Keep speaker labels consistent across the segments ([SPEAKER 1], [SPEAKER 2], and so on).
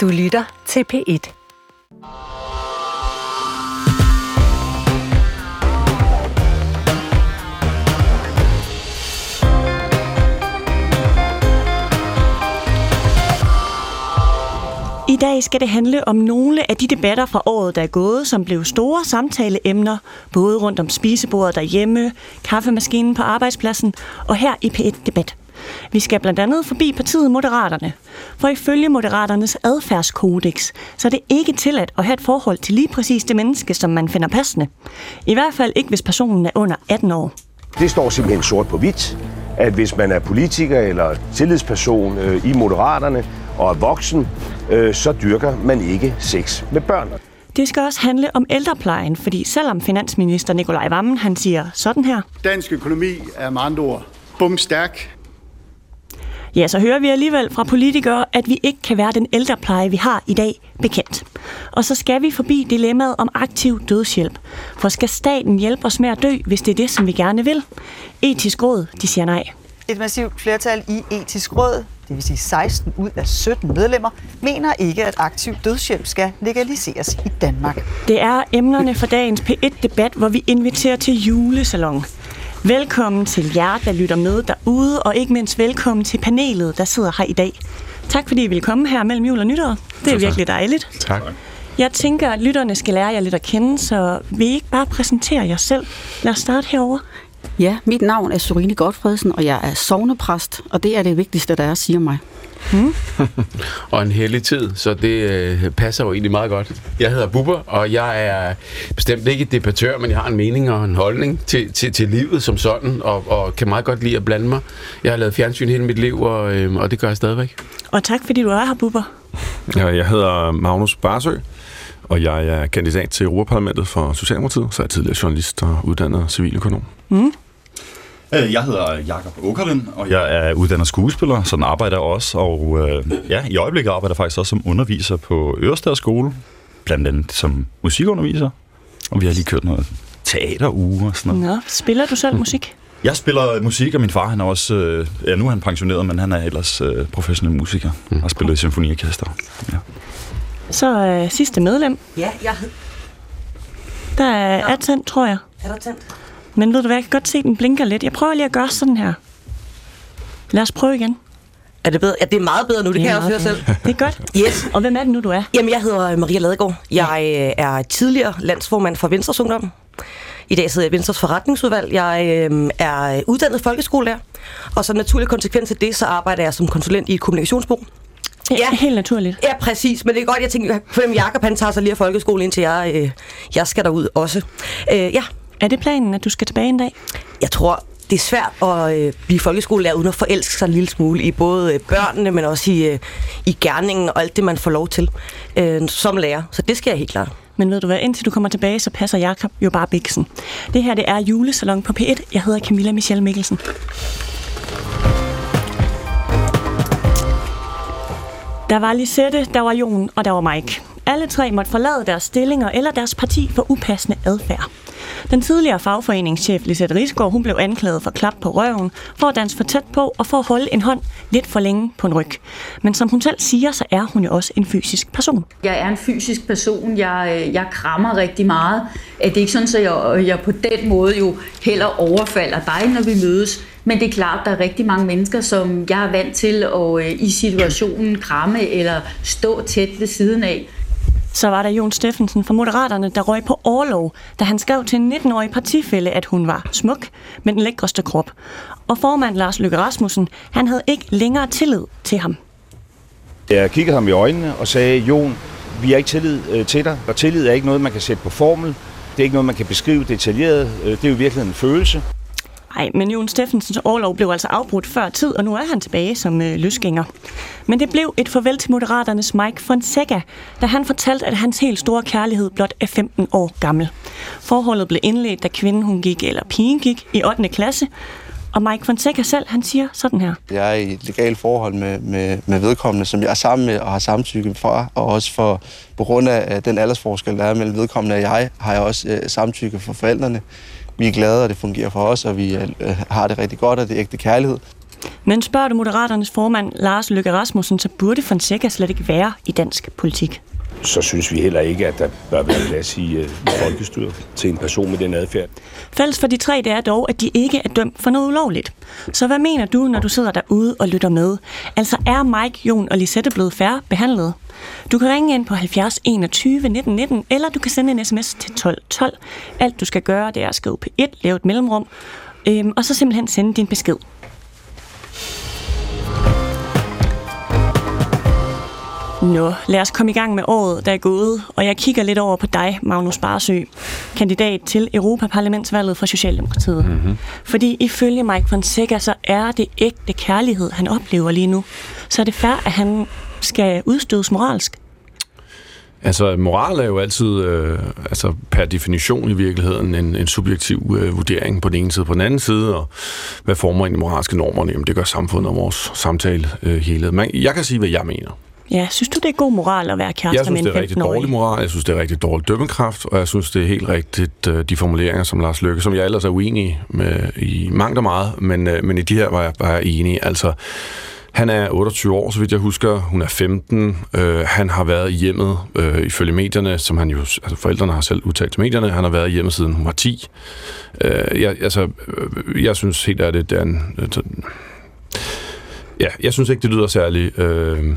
[SPEAKER 1] Du lytter til P1.
[SPEAKER 2] I dag skal det handle om nogle af de debatter fra året, der er gået, som blev store samtaleemner, både rundt om spisebordet derhjemme, kaffemaskinen på arbejdspladsen og her i P1 Debat. Vi skal blandt andet forbi partiet Moderaterne, for ifølge Moderaternes adfærdskodex, så er det ikke tilladt at have et forhold til lige præcis det menneske, som man finder passende. I hvert fald ikke, hvis personen er under 18 år.
[SPEAKER 3] Det står simpelthen sort på hvidt, at hvis man er politiker eller tillidsperson øh, i Moderaterne og er voksen, øh, så dyrker man ikke sex med børn.
[SPEAKER 2] Det skal også handle om ældreplejen, fordi selvom finansminister Nikolaj Vammen han siger sådan her,
[SPEAKER 4] Dansk økonomi er med andre ord bumstærk.
[SPEAKER 2] Ja, så hører vi alligevel fra politikere, at vi ikke kan være den ældrepleje, vi har i dag, bekendt. Og så skal vi forbi dilemmaet om aktiv dødshjælp. For skal staten hjælpe os med at dø, hvis det er det, som vi gerne vil? Etisk råd, de siger nej.
[SPEAKER 5] Et massivt flertal i etisk råd, det vil sige 16 ud af 17 medlemmer, mener ikke, at aktiv dødshjælp skal legaliseres i Danmark.
[SPEAKER 2] Det er emnerne for dagens P1-debat, hvor vi inviterer til julesalon. Velkommen til jer, der lytter med derude, og ikke mindst velkommen til panelet, der sidder her i dag. Tak fordi I vil komme her mellem jul og nytår. Det er virkelig dejligt.
[SPEAKER 6] Tak.
[SPEAKER 2] Jeg tænker, at lytterne skal lære jer lidt at kende, så vil I ikke bare præsentere jer selv? Lad os starte herover.
[SPEAKER 7] Ja, mit navn er Sorine Godfredsen, og jeg er sovnepræst, og det er det vigtigste, der er, siger mig.
[SPEAKER 6] Og en heldig tid, så det øh, passer jo egentlig meget godt. Jeg hedder Bubber, og jeg er bestemt ikke debattør, men jeg har en mening og en holdning til, til, til livet som sådan, og, og kan meget godt lide at blande mig. Jeg har lavet fjernsyn hele mit liv, og, øh, og det gør jeg stadigvæk.
[SPEAKER 2] Og tak fordi du er her, Bubber.
[SPEAKER 8] Ja, Jeg hedder Magnus Barsø, og jeg er kandidat til Europaparlamentet for Socialdemokratiet, så er jeg tidligere journalist og uddannet civiløkonom.
[SPEAKER 9] Øh, Jeg hedder Jakob Åkerlind, og jeg er uddannet skuespiller, sådan arbejder jeg også. Og øh, ja, i øjeblikket arbejder jeg faktisk også som underviser på Ørestad Skole, blandt andet som musikunderviser. Og vi har lige kørt noget teateruge og sådan noget.
[SPEAKER 2] Nå, spiller du selv musik?
[SPEAKER 9] Jeg spiller musik, og min far han er også... Øh, ja, nu er han pensioneret, men han er ellers øh, professionel musiker og har spillet i symfoniorkester. Ja.
[SPEAKER 2] Så øh, sidste medlem,
[SPEAKER 5] Ja, jeg hed...
[SPEAKER 2] der er attent, tror jeg.
[SPEAKER 5] Er der tændt?
[SPEAKER 2] Men ved du hvad, jeg kan godt se, at den blinker lidt. Jeg prøver lige at gøre sådan her. Lad os prøve igen.
[SPEAKER 10] Er det bedre? Ja, det er meget bedre nu, det, det kan jeg også høre selv.
[SPEAKER 2] Det er godt.
[SPEAKER 10] Yes.
[SPEAKER 2] Og hvem er det nu, du er?
[SPEAKER 10] Jamen, jeg hedder Maria Ladegaard. Jeg øh, er tidligere landsformand for Venstres Ungdom. I dag sidder jeg i Venstres forretningsudvalg. Jeg øh, er uddannet folkeskolelærer. Og som naturlig konsekvens af det, så arbejder jeg som konsulent i et kommunikationsbureau.
[SPEAKER 2] Ja.
[SPEAKER 10] Ja.
[SPEAKER 2] Helt naturligt.
[SPEAKER 10] Ja, præcis. Men det er godt, jeg tænker, for Jakob han tager sig lige af folkeskole, indtil jeg, øh, jeg skal derud også. Øh, ja,
[SPEAKER 2] Er det planen, at du skal tilbage en dag?
[SPEAKER 10] jeg tror, det er svært at øh, blive folkeskolelærer uden at forelske sig en lille smule i både øh, børnene, men også i, øh, i gerningen og alt det, man får lov til øh, som lærer. Så det skal jeg helt klart.
[SPEAKER 2] Men ved du hvad, indtil du kommer tilbage, så passer Jakob jo bare biksen. Det her, det er julesalon på P1. Jeg hedder Camilla Michelle Mikkelsen. Der var Lisette, der var Jon og der var Mike. Alle tre måtte forlade deres stillinger eller deres parti for upassende adfærd. Den tidligere fagforeningschef Lisette Risgaard, hun blev anklaget for klap på røven, for at danse for tæt på og for at holde en hånd lidt for længe på en ryg. Men som hun selv siger, så er hun jo også en fysisk person.
[SPEAKER 11] Jeg er en fysisk person. Jeg, øh, jeg krammer rigtig meget. Det er ikke sådan, at jeg, øh, jeg på den måde jo heller overfalder dig, når vi mødes. Men det er klart, der er rigtig mange mennesker, som jeg er vant til at øh, i situationen kramme eller stå tæt ved siden af.
[SPEAKER 2] Så var der Jon Steffensen fra Moderaterne, der røg på overlov, da han skrev til en 19-årig partifælde, at hun var smuk med den lækreste krop. Og formand Lars Løkke Rasmussen, han havde ikke længere tillid til ham.
[SPEAKER 3] Jeg kiggede ham i øjnene og sagde, Jon, vi har ikke tillid øh, til dig, og tillid er ikke noget, man kan sætte på formel. Det er ikke noget, man kan beskrive detaljeret. Øh, det er jo virkelig en følelse.
[SPEAKER 2] Nej, men Jon Steffensens overlov blev altså afbrudt før tid, og nu er han tilbage som øh, løsgænger. Men det blev et farvel til Moderaternes Mike Fonseca, da han fortalte, at hans helt store kærlighed blot er 15 år gammel. Forholdet blev indledt, da kvinden hun gik, eller pigen gik, i 8. klasse. Og Mike Fonseca selv, han siger sådan her.
[SPEAKER 12] Jeg er i et legalt forhold med, med, med vedkommende, som jeg er sammen med og har samtykke fra, og også for, på grund af den aldersforskel, der er mellem vedkommende og jeg, har jeg også øh, samtykke for forældrene. Vi er glade, og det fungerer for os, og vi øh, har det rigtig godt, og det er ægte kærlighed.
[SPEAKER 2] Men spørger du Moderaternes formand Lars Løkke Rasmussen, så burde Fonseca slet ikke være i dansk politik.
[SPEAKER 1] Så synes vi heller ikke, at der bør være plads i uh, folkestyret til en person med den adfærd.
[SPEAKER 2] Fælles for de tre, det er dog, at de ikke er dømt for noget ulovligt. Så hvad mener du, når du sidder derude og lytter med? Altså er Mike, Jon og Lisette blevet færre behandlet? Du kan ringe ind på 70 21 19 19, eller du kan sende en sms til 12 12. Alt du skal gøre, det er at skrive P1, lave et mellemrum, øhm, og så simpelthen sende din besked. Nå, lad os komme i gang med året, der er gået, og jeg kigger lidt over på dig, Magnus Barsø, kandidat til Europaparlamentsvalget for Socialdemokratiet. Mm-hmm. Fordi ifølge Mike Fonseca, så er det ægte kærlighed, han oplever lige nu. Så er det fair, at han skal udstødes moralsk.
[SPEAKER 8] Altså, moral er jo altid, øh, altså per definition i virkeligheden, en, en subjektiv øh, vurdering på den ene side. På den anden side, og hvad former egentlig moralske normer? Jamen, det gør samfundet og vores samtale øh, hele. Men jeg kan sige, hvad jeg mener.
[SPEAKER 2] Ja, synes du, det er god moral at være kærester
[SPEAKER 8] Jeg synes,
[SPEAKER 2] med
[SPEAKER 8] det er
[SPEAKER 2] en
[SPEAKER 8] rigtig
[SPEAKER 2] 15-årig?
[SPEAKER 8] dårlig moral, jeg synes, det er rigtig dårlig dømmekraft, og jeg synes, det er helt rigtigt, øh, de formuleringer, som Lars Løkke, som jeg ellers er uenig med i mangt og meget, men, øh, men i de her var jeg bare enig. Altså, han er 28 år, så vidt jeg husker. Hun er 15. Øh, han har været i hjemmet, øh, ifølge medierne, som han jo... Altså, forældrene har selv udtalt til medierne. Han har været i hjemmet siden hun var 10. Øh, jeg, altså, øh, jeg synes helt ærligt, det er en... Øh, ja, jeg synes ikke, det lyder særlig... Øh,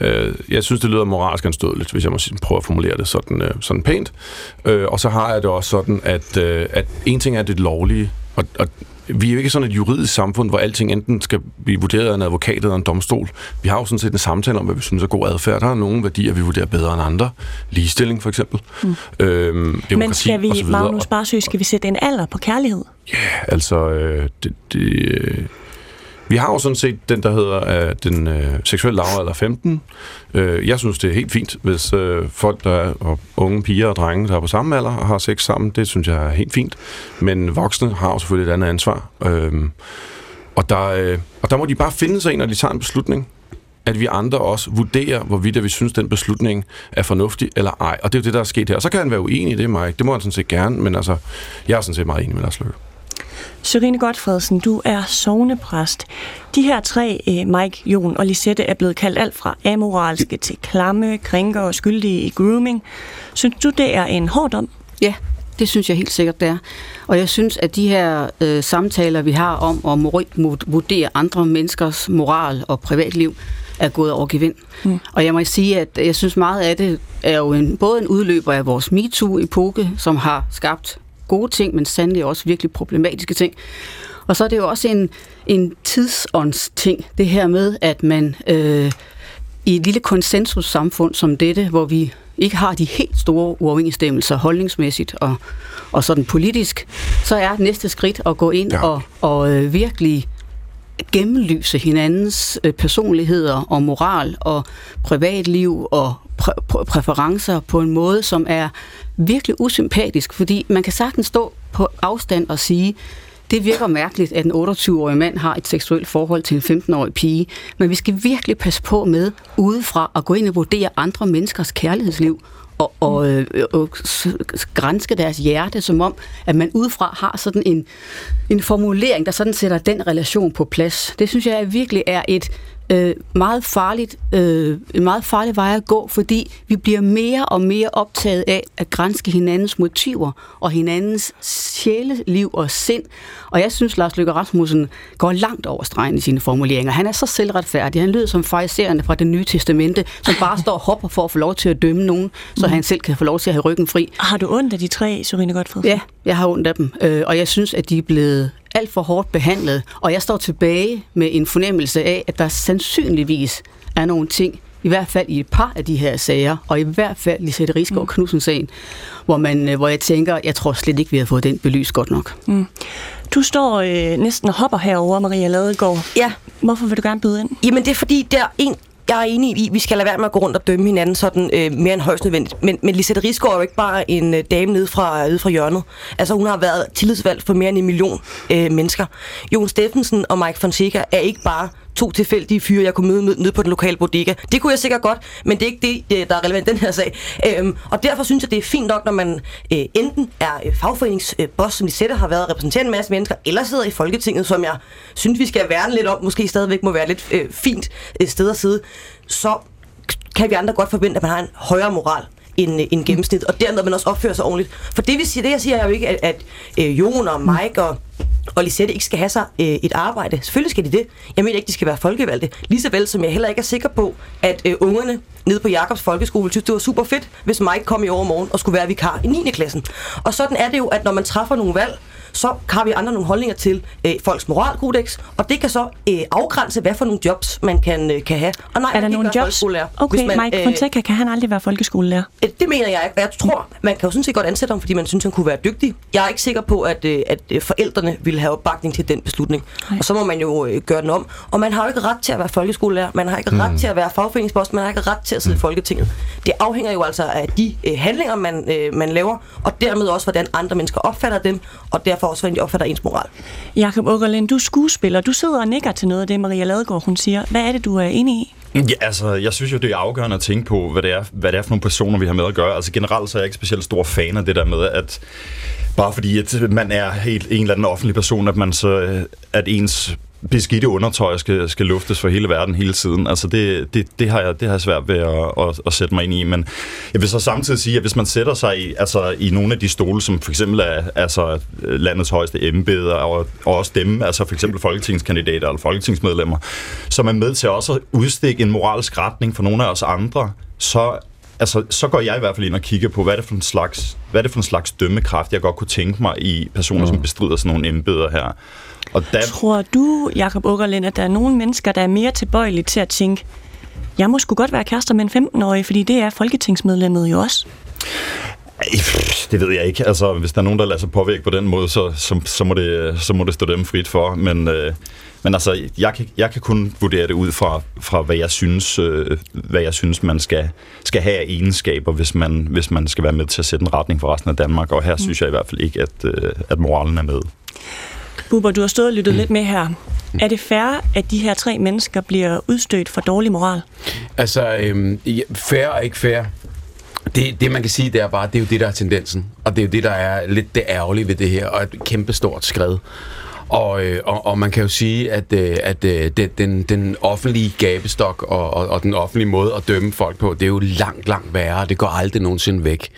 [SPEAKER 8] Øh, jeg synes, det lyder moralsk anstødeligt, hvis jeg må sige- prøve at formulere det sådan, øh, sådan pænt. Øh, og så har jeg det også sådan, at, øh, at en ting er det lovlige, og, og vi er jo ikke sådan et juridisk samfund, hvor alting enten skal blive vurderet af en advokat eller en domstol. Vi har jo sådan set en samtale om, hvad vi synes er god adfærd. Der er nogle værdier, vi vurderer bedre end andre. Ligestilling for eksempel. Mm. Øhm, demokrati
[SPEAKER 2] Men skal vi. Magnus Barsø, skal vi sætte en alder på kærlighed?
[SPEAKER 8] Altså, øh, det, det, øh, vi har jo sådan set den, der hedder øh, den øh, seksuelle lavalder 15. Øh, jeg synes, det er helt fint, hvis øh, folk, der er og unge piger og drenge, der er på samme alder og har sex sammen, det synes jeg er helt fint. Men voksne har jo selvfølgelig et andet ansvar. Øh, og, der, øh, og der må de bare finde sig en, når de tager en beslutning at vi andre også vurderer, hvorvidt at vi synes, den beslutning er fornuftig eller ej. Og det er jo det, der er sket her. Og så kan han være uenig i det, Mike. Det må han sådan set gerne, men altså, jeg er sådan set meget enig med Lars Løkke.
[SPEAKER 2] Sørine Godfredsen, du er sovnepræst. De her tre, øh, Mike, Jon og Lisette, er blevet kaldt alt fra amoralske til klamme, krænker og skyldige i grooming. Synes du, det er en hård dom?
[SPEAKER 7] Ja, det synes jeg helt sikkert, det er. Og jeg synes, at de her øh, samtaler, vi har om at vurdere andre menneskers moral og privatliv, er gået over gevind. Mm. Og jeg må sige, at jeg synes meget af det er jo en, både en udløber af vores MeToo-epoke, som har skabt gode ting, men sandelig også virkelig problematiske ting. Og så er det jo også en, en tidsåndsting, det her med, at man øh, i et lille konsensussamfund som dette, hvor vi ikke har de helt store uoverensstemmelser holdningsmæssigt og, og sådan politisk, så er næste skridt at gå ind ja. og, og øh, virkelig gennemlyse hinandens øh, personligheder og moral og privatliv og præ- præ- præferencer på en måde, som er virkelig usympatisk, fordi man kan sagtens stå på afstand og sige, det virker mærkeligt, at en 28-årig mand har et seksuelt forhold til en 15-årig pige, men vi skal virkelig passe på med udefra at gå ind og vurdere andre menneskers kærlighedsliv og, og, øh, og grænske deres hjerte, som om, at man udefra har sådan en, en formulering, der sådan sætter den relation på plads. Det synes jeg virkelig er et øh, meget farligt, øh, en meget farlig vej at gå, fordi vi bliver mere og mere optaget af at grænske hinandens motiver og hinandens sjæleliv og sind. Og jeg synes, Lars Løkke Rasmussen går langt over stregen i sine formuleringer. Han er så selvretfærdig. Han lyder som farisæerne fra det nye testamente, som bare står og hopper for at få lov til at dømme nogen, så han selv kan få lov til at have ryggen fri.
[SPEAKER 2] Har du ondt af de tre, Sørine Godfredsen?
[SPEAKER 7] Ja, jeg har ondt af dem, øh, og jeg synes, at de er blevet alt for hårdt behandlet. Og jeg står tilbage med en fornemmelse af, at der sandsynligvis er nogle ting, i hvert fald i et par af de her sager, og i hvert fald Lisette Rigsgaard Knudsen-sagen, hvor, man, øh, hvor jeg tænker, jeg tror slet ikke, vi har fået den belyst godt nok.
[SPEAKER 2] Mm. Du står øh, næsten og hopper herover, Maria Ladegaard.
[SPEAKER 10] Ja.
[SPEAKER 2] Hvorfor vil du gerne byde ind?
[SPEAKER 10] Jamen det er fordi, der er en, jeg er enig i, vi skal lade være med at gå rundt og dømme hinanden sådan øh, mere end højst nødvendigt. Men, men Lisette Rigsgaard er jo ikke bare en øh, dame nede fra, nede fra hjørnet. Altså hun har været tillidsvalgt for mere end en million øh, mennesker. Jon Steffensen og Mike Fonseca er ikke bare to tilfældige fyre, jeg kunne møde med- nede på den lokale bodega. Det kunne jeg sikkert godt, men det er ikke det, øh, der er relevant i den her sag. Øhm, og derfor synes jeg, det er fint nok, når man øh, enten er øh, fagforeningsboss, som de sætter har været repræsenterer en masse mennesker, eller sidder i Folketinget, som jeg synes, vi skal værne lidt om, måske stadigvæk må være lidt øh, fint øh, sted at sidde, så kan vi andre godt forvente, at man har en højere moral end, end gennemsnit, og dermed man også opfører sig ordentligt. For det, vi siger, det jeg siger er jo ikke, at, at øh, Jon og Mike og og Lisette ikke skal have sig øh, et arbejde. Selvfølgelig skal de det. Jeg mener ikke, de skal være folkevalgte. Lige så vel som jeg heller ikke er sikker på, at øh, ungerne nede på Jakobs Folkeskole synes, det var super fedt, hvis Mike kom i overmorgen og skulle være vikar i 9. klassen. Og sådan er det jo, at når man træffer nogle valg, så har vi andre nogle holdninger til øh, folks moralkodex, og det kan så øh, afgrænse, hvad for nogle jobs man kan, øh, kan have. Og nej,
[SPEAKER 2] er der nogle jobs? Okay,
[SPEAKER 10] hvis man,
[SPEAKER 2] Mike
[SPEAKER 10] øh,
[SPEAKER 2] Fonseca, kan han aldrig være folkeskolelærer?
[SPEAKER 10] Øh, Det mener jeg ikke, jeg tror, man kan jo sådan set godt ansætte ham, fordi man synes, han kunne være dygtig. Jeg er ikke sikker på, at, øh, at øh, forældrene ville have opbakning til den beslutning.
[SPEAKER 2] Nej.
[SPEAKER 10] Og så må man jo øh, gøre den om. Og man har jo ikke ret til at være folkeskolelærer, man har ikke
[SPEAKER 2] Mm.
[SPEAKER 10] ret til at være fagforeningsboss, man har ikke ret til at sidde i Folketinget. Det afhænger jo altså af de øh, handlinger, man, øh, man laver, og dermed også, hvordan andre mennesker opfatter dem, og derfor også, hvordan de opfatter ens moral.
[SPEAKER 2] Jakob Åkerlind, du er skuespiller. Du sidder og nikker til noget af det, Maria Ladegaard hun siger. Hvad er det, du er enig i?
[SPEAKER 9] Ja, altså, jeg synes jo, det er afgørende at tænke på, hvad det, er, hvad det er for nogle personer, vi har med at gøre. Altså generelt så er jeg ikke specielt stor fan af det der med, at bare fordi at man er helt en eller anden offentlig person, at man så, øh, at ens beskidte undertøj skal, skal luftes for hele verden hele tiden. Altså det, det, det, har, jeg, det har jeg svært ved at, at, at sætte mig ind i. Men jeg vil så samtidig sige, at hvis man sætter sig i, altså, i nogle af de stole, som for eksempel er altså, landets højeste embeder, og, og også dem, altså for eksempel folketingskandidater eller folketingsmedlemmer, som er med til også at udstikke en moralsk retning for nogle af os andre, så altså, så går jeg i hvert fald ind og kigger på, hvad er det for en slags, hvad er det for en slags dømmekraft, jeg godt kunne tænke mig i personer, mm. som bestrider sådan nogle embeder her. Og der,
[SPEAKER 2] Tror du, Jakob Åkerlind, at der er nogle mennesker, der er mere tilbøjelige til at tænke, jeg må sgu godt være kærester med en 15-årig, fordi det er folketingsmedlemmet jo også.
[SPEAKER 9] Det ved jeg ikke. Altså, hvis der er nogen, der lader sig påvirke på den måde, så, så, så, må, det, så må det stå dem frit for. Men, øh, men altså, jeg kan, jeg kan kun vurdere det ud fra, fra hvad jeg synes, øh, hvad jeg synes man skal, skal have af egenskaber, hvis man, hvis man skal være med til at sætte en retning for resten af Danmark. Og her mm. synes jeg i hvert fald ikke, at, øh, at moralen er med.
[SPEAKER 2] Bubber, du har stået og lyttet mm. lidt med her. Er det fair, at de her tre mennesker bliver udstødt for dårlig moral?
[SPEAKER 6] Altså, øhm, fair og ikke fair. Det, det, man kan sige, det er bare, det er jo det, der er tendensen. Og det er jo det, der er lidt det ærgerlige ved det her, og et kæmpe stort skred. Og, øh, og, og man kan jo sige, at, øh, at øh, den, den, den offentlige gabestok og, og, og den offentlige måde at dømme folk på, det er jo langt, langt værre. Det går aldrig nogensinde væk.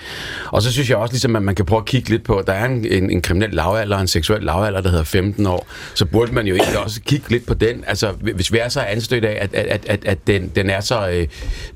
[SPEAKER 6] Og så synes jeg også, ligesom, at man kan prøve at kigge lidt på, at der er en, en, en kriminel lavalder, en seksuel lavalder, der hedder 15 år. Så burde man jo egentlig også kigge lidt på den. Altså, hvis vi er så anstødt af, at, at, at, at den, den er så... Øh,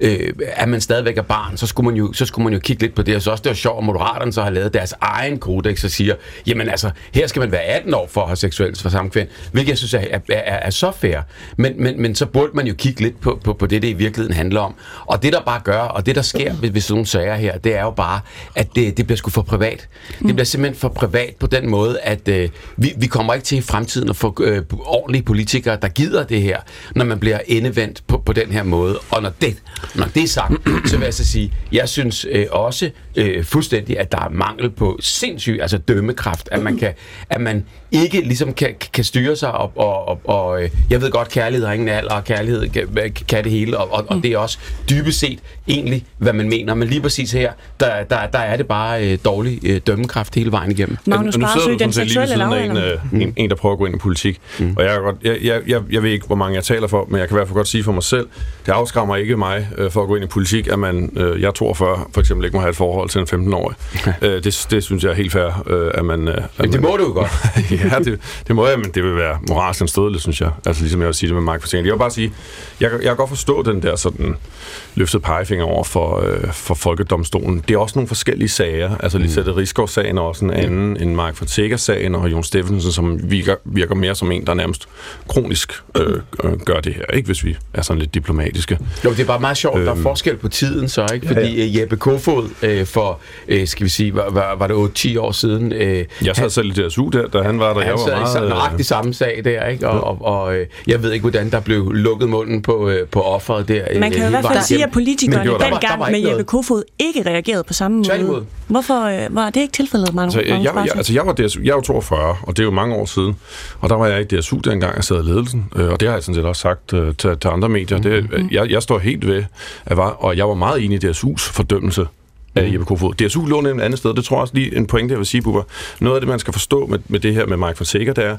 [SPEAKER 6] øh, at man stadigvæk er barn, så skulle man jo, så skulle man jo kigge lidt på det. Og så også, det var sjovt, at Moderaterne så har lavet deres egen kodex og siger, jamen altså, her skal man være 18 år for at have seksuel for samkvem, hvilket jeg synes er, er, er, er så fair. Men, men, men så burde man jo kigge lidt på, på, på det, det i virkeligheden handler om. Og det, der bare gør, og det, der sker ved, ved sådan nogle sager her, det er jo bare, at det, det bliver sgu for privat. Det bliver simpelthen for privat på den måde, at øh, vi, vi kommer ikke til i fremtiden at få øh, ordentlige politikere, der gider det her, når man bliver endevendt på, på den her måde. Og når det, når det er sagt, så vil jeg så sige, jeg synes øh, også øh, fuldstændig, at der er mangel på sindssyg altså dømmekraft, at man, kan, at man ikke ligesom kan, kan styre sig op, og, og, og øh, jeg ved godt, kærlighed har ingen alder, og kærlighed kan, kan det hele, og, og, og det er også dybest set egentlig, hvad man mener, men lige præcis her, der, der, der er det bare øh, dårlig øh, dømmekraft hele vejen igennem.
[SPEAKER 2] Magnus
[SPEAKER 8] Og nu sidder
[SPEAKER 2] Barsø,
[SPEAKER 8] du
[SPEAKER 2] den
[SPEAKER 8] sådan set lige ved
[SPEAKER 2] seksuelle
[SPEAKER 8] siden af en, øh, en, en, der prøver at gå ind i politik. Mm. Og jeg, kan godt, jeg, jeg, jeg, jeg ved ikke, hvor mange jeg taler for, men jeg kan i hvert fald godt sige for mig selv, det afskræmmer ikke mig øh, for at gå ind i politik, at man, øh, jeg er 42, for eksempel ikke må have et forhold til en 15-årig. øh, det, det synes jeg er helt fair, øh, at man... Øh, at
[SPEAKER 6] Men det
[SPEAKER 8] man,
[SPEAKER 6] må du jo godt.
[SPEAKER 8] ja, det, det må jeg, men det vil være moralsk anstødeligt, synes jeg. Altså ligesom jeg vil sige det med Mark Fortænk. Jeg vil bare sige, jeg, jeg kan godt forstå den der sådan løftede pegefinger over for, øh, for Folkedomstolen. Det er også nogle forskellige sager. Altså Lisette Rigsgaard-sagen er også en anden end Mark Fortækker-sagen, og Jon Steffensen, som virker, virker mere som en, der nærmest kronisk øh, øh, gør det her, ikke hvis vi er sådan lidt diplomatiske.
[SPEAKER 6] Jo, det er bare meget sjovt. Der er
[SPEAKER 8] Øhm.
[SPEAKER 6] forskel på tiden så, ikke?
[SPEAKER 8] Ja,
[SPEAKER 6] Fordi ja, Jeppe Kofod øh, for, øh, skal vi sige, var, var, var det 8-10 år siden... Øh,
[SPEAKER 8] Jeg sad selv i DSU der, da han var der. Jeg
[SPEAKER 6] Han
[SPEAKER 8] var
[SPEAKER 6] i nøjagtig,
[SPEAKER 8] meget, øh,
[SPEAKER 6] nøjagtig samme sag der, ikke? Og, og, og øh, jeg ved ikke, hvordan der blev lukket munden på, øh, på offeret der.
[SPEAKER 2] Man kan jo i hvert fald sige, at politikerne
[SPEAKER 6] Men der var- der
[SPEAKER 2] dengang
[SPEAKER 6] var
[SPEAKER 2] med
[SPEAKER 6] ikke
[SPEAKER 2] Jeppe Kofod ikke reagerede på samme måde. Hvorfor øh, var det ikke tilfældet, Magnus?
[SPEAKER 8] Altså, jeg, jeg, altså, jeg var, DSU, jeg var 42, og det er jo mange år siden. Og der var jeg i DSU dengang, jeg sad i ledelsen. Øh, og det har jeg sådan set også sagt øh, til, til andre medier. Det, øh, jeg, jeg står helt ved, at var, og jeg var meget enig i DSU's fordømmelse af Jeppe Kofod. DSU lå nemlig et andet sted. Det tror jeg også lige en pointe, jeg vil sige, Bubber. Noget af det, man skal forstå med, med det her med Mike Fonseca, det er,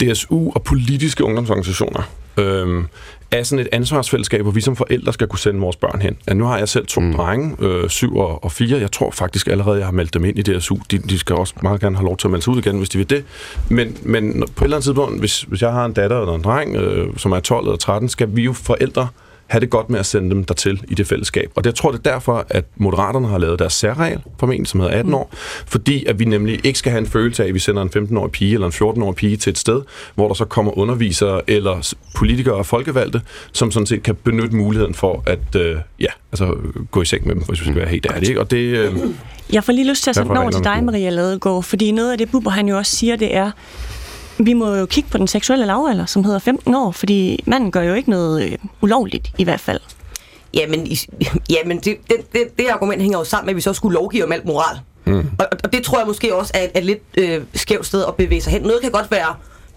[SPEAKER 8] DSU og politiske ungdomsorganisationer øhm, er sådan et ansvarsfællesskab, hvor vi som forældre skal kunne sende vores børn hen. Ja, nu har jeg selv to mm. drenge, øh, syv og, og fire. Jeg tror faktisk allerede, jeg har meldt dem ind i DSU. De, de skal også meget gerne have lov til at melde sig ud igen, hvis de vil det. Men, men på et eller andet tidspunkt, hvis, hvis jeg har en datter eller en dreng, øh, som er 12 eller 13, skal vi jo forældre have det godt med at sende dem dertil i det fællesskab. Og det, jeg tror, det er derfor, at Moderaterne har lavet deres særregel, formentlig som hedder 18
[SPEAKER 2] Mm.
[SPEAKER 8] år, fordi at vi nemlig ikke skal have en følelse af, at vi sender en 15-årig pige eller en 14-årig pige til et sted, hvor der så kommer undervisere eller politikere og folkevalgte, som sådan set kan benytte muligheden for at øh, ja, altså, gå i seng med dem, hvis vi skal være helt ærlige. Og det, øh,
[SPEAKER 2] Jeg får lige lyst til at den over til dig, Maria Ladegaard, fordi noget af det, Bubber han jo også siger, det er, vi må jo kigge på den seksuelle lavalder, som hedder 15 år, fordi manden gør jo ikke noget øh, ulovligt i hvert fald.
[SPEAKER 10] Jamen, i, jamen det, det, det, det argument hænger jo sammen med, at vi så skulle lovgive om alt moral.
[SPEAKER 8] Mm.
[SPEAKER 10] Og, og det tror jeg måske også er et, er et lidt øh, skævt sted at bevæge sig hen. Noget kan godt være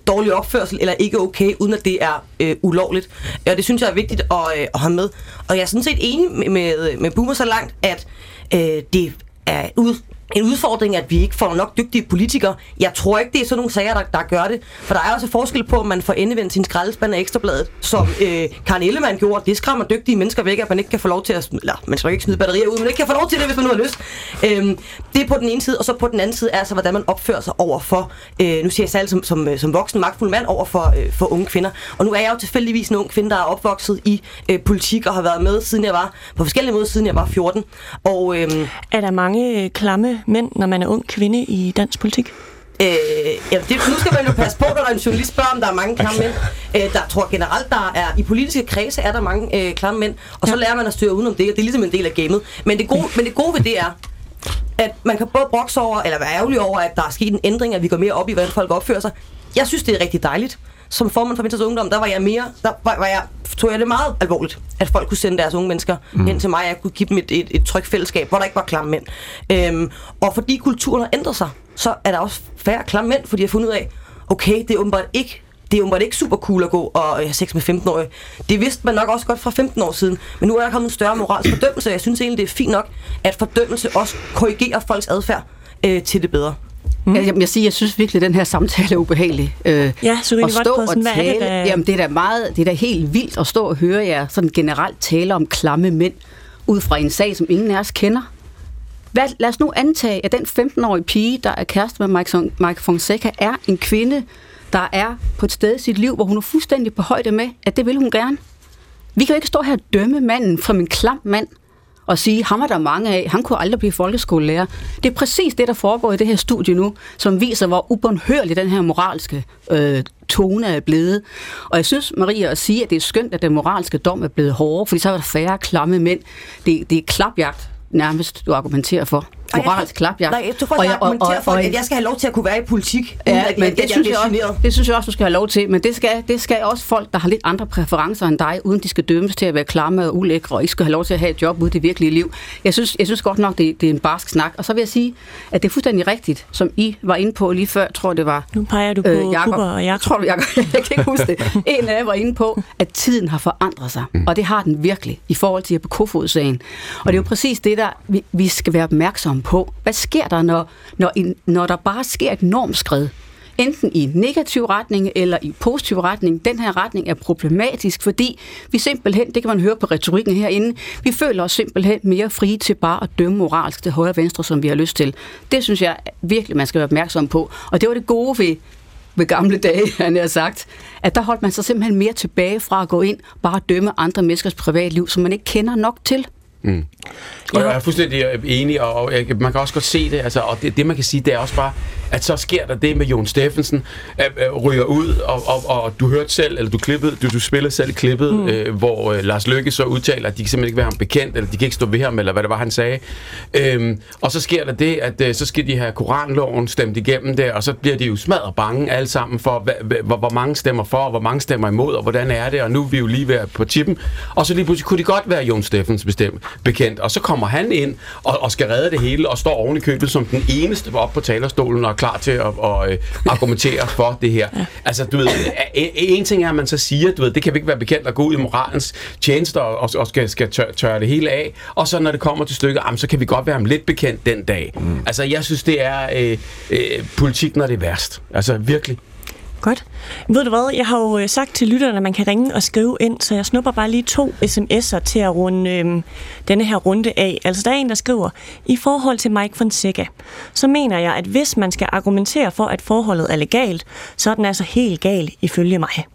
[SPEAKER 10] dårlig opførsel eller ikke okay, uden at det er øh, ulovligt. Og det synes jeg er vigtigt at, øh, at have med. Og jeg er sådan set enig med, med, med Boomer så langt, at øh, det er ud, en udfordring, at vi ikke får nok dygtige politikere. Jeg tror ikke, det er sådan nogle sager, der, der gør det. For der er også forskel på, om man får endevendt sin skraldespand af ekstrabladet, som øh, Karen Ellemann gjorde. Det skræmmer dygtige mennesker væk, at man ikke kan få lov til at... Eller, man skal ikke smide batterier ud, men ikke kan få lov til det, hvis man nu har lyst. Øhm, det er på den ene side, og så på den anden side er altså, hvordan man opfører sig over for, øh, nu siger jeg selv som, som, øh, som voksen, magtfuld mand, over for, øh, for unge kvinder. Og nu er jeg jo tilfældigvis en ung kvinde, der er opvokset i øh, politik og har været med, siden jeg var, på forskellige måder, siden jeg var 14. Og, øh,
[SPEAKER 2] Er der mange øh, klamme mænd, når man er ung kvinde i dansk politik?
[SPEAKER 10] Øh, ja, det, nu skal man jo passe på, når der en journalist spørger, om der er mange klamme mænd. Øh, der tror generelt, der er i politiske kredse er der mange øh, klamme mænd, og så lærer man at styre udenom det, og det er ligesom en del af gamet. Men det gode, men det gode ved det er, at man kan både brokse over, eller være ærgerlig over, at der er sket en ændring, at vi går mere op i, hvordan folk opfører sig. Jeg synes, det er rigtig dejligt. Som formand for Venstres Ungdom, der var jeg mere, der var, var jeg, tog jeg det meget alvorligt, at folk kunne sende deres unge mennesker mm. hen til mig, og jeg kunne give dem et, et, et trygt fællesskab, hvor der ikke var klamme mænd. Øhm, og fordi kulturen har ændret sig, så er der også færre klamme mænd, fordi jeg har fundet ud af, okay, det er åbenbart ikke det er åbenbart ikke super cool at gå og have sex med 15-årige. Det vidste man nok også godt fra 15 år siden. Men nu er der kommet en større moralsk fordømmelse, og jeg synes egentlig, det er fint nok, at fordømmelse også korrigerer folks adfærd øh, til det bedre.
[SPEAKER 7] Mm. Jeg, jeg, jeg synes virkelig, at den her samtale er ubehagelig. Øh,
[SPEAKER 2] Ja, Sørine
[SPEAKER 7] at stå og
[SPEAKER 2] er det,
[SPEAKER 7] tale,
[SPEAKER 2] der-
[SPEAKER 7] jamen det er da meget, det er da helt vildt at stå og høre jer sådan generelt tale om klamme mænd ud fra en sag, som ingen af os kender. Hvad, lad os nu antage, at den 15-årige pige, der er kæreste med Mike, Mike Fonseca, er en kvinde, der er på et sted i sit liv, hvor hun er fuldstændig på højde med, at det vil hun gerne. Vi kan jo ikke stå her og dømme manden fra en klam mand, og sige, ham er der mange af, han kunne aldrig blive folkeskolelærer. Det er præcis det, der foregår i det her studie nu, som viser, hvor ubundhørlig den her moralske øh, tone er blevet. Og jeg synes, Maria, at sige, at det er skønt, at den moralske dom er blevet hårdere, fordi så er der færre klamme mænd. Det, det er klapjagt nærmest, du argumenterer for.
[SPEAKER 10] Jeg
[SPEAKER 7] Moralsk
[SPEAKER 10] tror-
[SPEAKER 7] klapjagt.
[SPEAKER 10] Nej, jeg tror jeg argumenterer for, at jeg skal have lov til at kunne være i politik,
[SPEAKER 7] Ja,
[SPEAKER 10] at,
[SPEAKER 7] men
[SPEAKER 10] at,
[SPEAKER 7] det,
[SPEAKER 10] at
[SPEAKER 7] synes
[SPEAKER 10] jeg
[SPEAKER 7] jeg, også, det synes jeg også, du skal have lov til. Men det skal, det skal også folk, der har lidt andre præferencer end dig, uden de skal dømmes til at være klamme og ulækre, og ikke skal have lov til at have et job ude i det virkelige liv. Jeg synes, jeg synes godt nok, det, det er en barsk snak. Og så vil jeg sige, at det er fuldstændig rigtigt, som I var inde på lige før, tror jeg det var.
[SPEAKER 2] Nu peger du på
[SPEAKER 7] øh, Jacob.
[SPEAKER 2] Bubber og Jacob.
[SPEAKER 7] Tror du, Jacob? Jeg kan ikke huske det. En af jer var inde på, at tiden har forandret sig. Og det har den virkelig i forhold til på Kofod-sagen. Og det er jo præcis det, der vi, vi skal være opmærksomme på. Hvad sker der, når, når, en, når der bare sker et normskred? enten i negativ retning eller i positiv retning. Den her retning er problematisk, fordi vi simpelthen, det kan man høre på retorikken herinde, vi føler os simpelthen mere frie til bare at dømme moralsk til højre og venstre, som vi har lyst til. Det synes jeg virkelig, man skal være opmærksom på. Og det var det gode ved, ved gamle dage, han har sagt, at der holdt man sig simpelthen mere tilbage fra at gå ind bare at dømme andre menneskers privatliv, som man ikke kender nok til.
[SPEAKER 6] Mm. Og jeg er fuldstændig enig, og og man kan også godt se det, altså, og det, det man kan sige, det er også bare, at så sker der det med Jon Steffensen, at, at ryger ud, og, og, og du hørte selv, eller du klippede, du, du spillede selv klippet, mm. øh, hvor øh, Lars Løkke så udtaler, at de kan simpelthen ikke være ham bekendt, eller de kan ikke stå ved ham, eller hvad det var, han sagde. Øhm, og så sker der det, at øh, så skal de have koranloven stemt igennem der, og så bliver de jo smadret bange alle sammen for, hvad, hvor, hvor mange stemmer for, og hvor mange stemmer imod, og hvordan er det, og nu er vi jo lige ved på tippen. Og så lige pludselig kunne de godt være Jon Steffens bestemt bekendt, og så kommer han ind og, og skal redde det hele, og står oven i købet som den eneste op på talerstolen og klar til at og, øh, argumentere for det her. Ja. Altså, du ved, en ting er, at man så siger, du ved, det kan vi ikke være bekendt at gå ud i moralens tjenester og, og skal, skal tør, tørre det hele af, og så når det kommer til stykket, jamen, så kan vi godt være lidt bekendt den dag. Mm. Altså, jeg synes, det er øh, øh, politik, når det er værst. Altså, virkelig.
[SPEAKER 2] Godt. Ved du hvad, jeg har jo øh, sagt til lytterne, at man kan ringe og skrive ind, så jeg snupper bare lige to sms'er til at runde øhm, denne her runde af. Altså der er en, der skriver, i forhold til Mike Fonseca, så mener jeg, at hvis man skal argumentere for, at forholdet er legalt, så er den altså helt gal ifølge mig.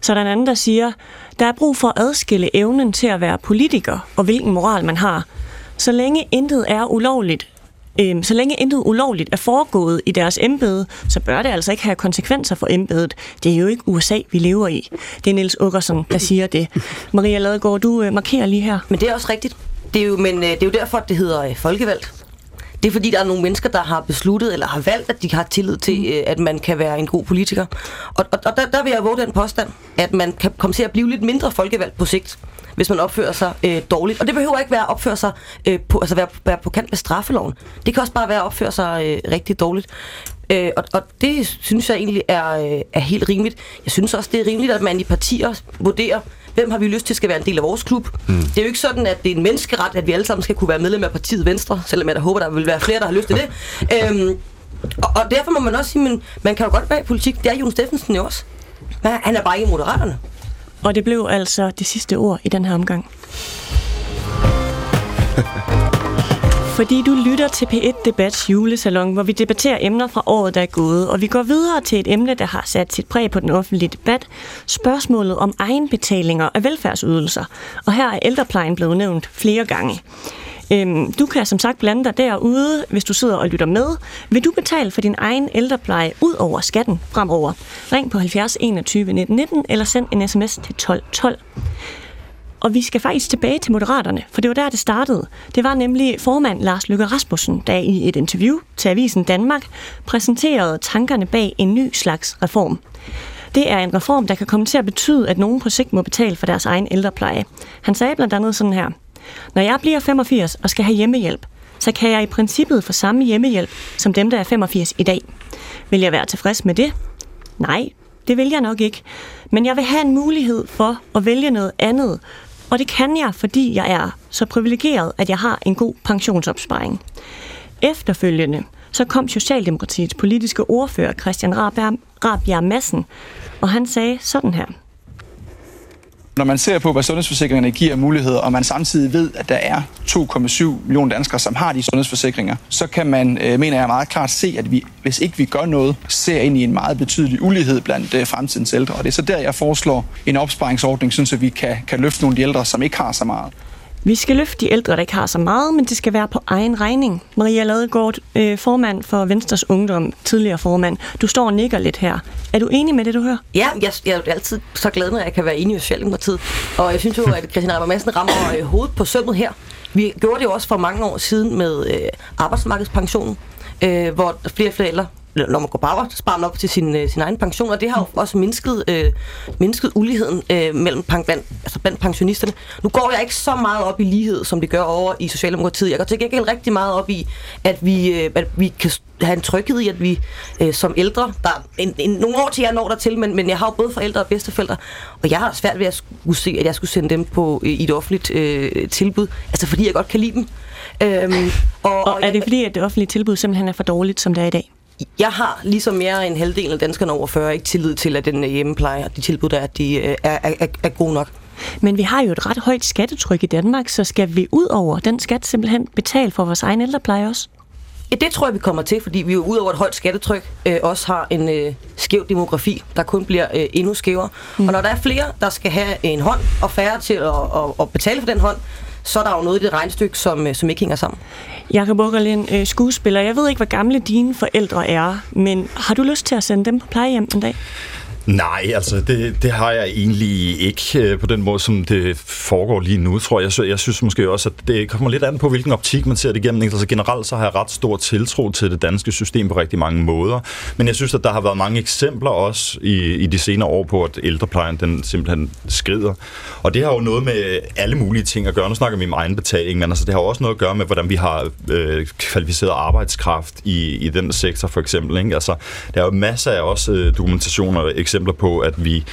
[SPEAKER 2] Så er der en anden, der siger, der er brug for at adskille evnen til at være politiker og hvilken moral man har. Så længe intet er ulovligt, Øhm, så længe intet ulovligt er foregået i deres embede, så bør det altså ikke have konsekvenser for embedet. Det er jo ikke USA, vi lever i. Det er Niels Ukkersen, der siger det. Maria Ladegaard, du øh, markerer lige her.
[SPEAKER 10] Men det er også rigtigt. Det er jo, men øh, det er jo derfor, at det hedder øh, folkevalgt. Det er fordi, der er nogle mennesker, der har besluttet eller har valgt, at de har tillid til, mm. at man kan være en god politiker. Og, og, og der, der vil jeg våge den påstand, at man kan komme til at blive lidt mindre folkevalgt på sigt hvis man opfører sig øh, dårligt. Og det behøver ikke være at opføre sig øh, på, altså være, være på kant med straffeloven. Det kan også bare være at opføre sig øh, rigtig dårligt. Øh, og, og det synes jeg egentlig er, øh, er helt rimeligt. Jeg synes også, det er rimeligt, at man i partier vurderer, hvem har vi lyst til skal være en del af vores klub. Mm. Det er jo ikke sådan, at det er en menneskeret, at vi alle sammen skal kunne være medlem af partiet Venstre, selvom jeg da håber, der vil være flere, der har lyst til det. øhm, og, og derfor må man også sige, at man kan jo godt være i politik. Det er Jon Steffensen jo også. Men han er bare ikke i Moderaterne.
[SPEAKER 2] Og det blev altså det sidste ord i den her omgang. Fordi du lytter til P1 Debats julesalon, hvor vi debatterer emner fra året, der er gået. Og vi går videre til et emne, der har sat sit præg på den offentlige debat. Spørgsmålet om egenbetalinger af velfærdsydelser. Og her er ældreplejen blevet nævnt flere gange. Øhm, du kan som sagt blande dig derude, hvis du sidder og lytter med. Vil du betale for din egen ældrepleje ud over skatten fremover? Ring på 70 21 19 19 eller send en sms til 12 12. Og vi skal faktisk tilbage til Moderaterne, for det var der, det startede. Det var nemlig formand Lars Løkke Rasmussen, der i et interview til Avisen Danmark præsenterede tankerne bag en ny slags reform. Det er en reform, der kan komme til at betyde, at nogen på sigt må betale for deres egen ældrepleje. Han sagde blandt andet sådan her. Når jeg bliver 85 og skal have hjemmehjælp, så kan jeg i princippet få samme hjemmehjælp som dem, der er 85 i dag. Vil jeg være tilfreds med det? Nej, det vil jeg nok ikke. Men jeg vil have en mulighed for at vælge noget andet. Og det kan jeg, fordi jeg er så privilegeret, at jeg har en god pensionsopsparing. Efterfølgende så kom Socialdemokratiets politiske ordfører Christian Rabjerg Madsen, og han sagde sådan her.
[SPEAKER 13] Når man ser på, hvad sundhedsforsikringerne giver muligheder, og man samtidig ved, at der er 2,7 millioner danskere, som har de sundhedsforsikringer, så kan man, øh, mener jeg meget klart, se, at vi, hvis ikke vi gør noget, ser ind i en meget betydelig ulighed blandt øh, fremtidens ældre. Og det er så der, jeg foreslår en opsparingsordning, så vi kan, kan løfte nogle af de ældre, som ikke har så meget.
[SPEAKER 2] Vi skal løfte de ældre, der ikke har så meget, men det skal være på egen regning. Maria Ladegaard, øh, formand for Venstres Ungdom, tidligere formand. Du står og nikker lidt her. Er du enig med det, du hører?
[SPEAKER 10] Ja, jeg, jeg er altid så glad, når jeg kan være enig i Socialdemokratiet. Og jeg synes jo, at Christian Rabber Madsen rammer øh, hovedet på sømmet her. Vi gjorde det jo også for mange år siden med øh, arbejdsmarkedspensionen, øh, hvor flere og flere ældre når man går på arbejde, sparer man op til sin, øh, sin egen pension, og det har jo også mindsket, øh, mindsket uligheden øh, mellem blandt, altså blandt pensionisterne. Nu går jeg ikke så meget op i lighed, som det gør over i Socialdemokratiet. Jeg går til gengæld rigtig meget op i, at vi, øh, at vi kan have en tryghed i, at vi øh, som ældre, der er en, en, nogle år til jeg når der til, men, men jeg har jo både forældre og bedsteforældre, og jeg har svært ved at skulle se, at jeg skulle sende dem på øh, i et offentligt øh, tilbud, altså fordi jeg godt kan lide dem.
[SPEAKER 2] Øhm, og, og er det fordi, at det offentlige tilbud simpelthen er for dårligt, som det er i dag?
[SPEAKER 10] Jeg har ligesom mere end halvdelen af danskerne over 40 ikke tillid til, at den hjemmepleje og de tilbud, der er, de øh, er, er, er gode nok.
[SPEAKER 2] Men vi har jo et ret højt skattetryk i Danmark, så skal vi ud over den skat simpelthen betale for vores egen ældrepleje også?
[SPEAKER 10] Ja, det tror jeg, vi kommer til, fordi vi jo ud over et højt skattetryk øh, også har en øh, skæv demografi, der kun bliver øh, endnu skævere. Mm. Og når der er flere, der skal have en hånd og færre til at, at, at betale for den hånd, så er der jo noget i det regnstykke, som, øh, som ikke hænger sammen.
[SPEAKER 2] Jakob Ukkerlind, øh, skuespiller. Jeg ved ikke, hvor gamle dine forældre er, men har du lyst til at sende dem på plejehjem en dag?
[SPEAKER 9] Nej, altså det, det har jeg egentlig ikke øh, på den måde, som det foregår lige nu, tror jeg. Jeg, jeg synes måske også, at det kommer lidt an på, hvilken optik man ser det igennem. Altså generelt så har jeg ret stor tiltro til det danske system på rigtig mange måder. Men jeg synes, at der har været mange eksempler også i, i de senere år på, at ældreplejen den simpelthen skrider. Og det har jo noget med alle mulige ting at gøre. Nu snakker vi om egen betaling, men altså, det har også noget at gøre med, hvordan vi har øh, kvalificeret arbejdskraft i, i den sektor for eksempel. Ikke? Altså, der er jo masser af også øh, dokumentationer eksempler på, at vi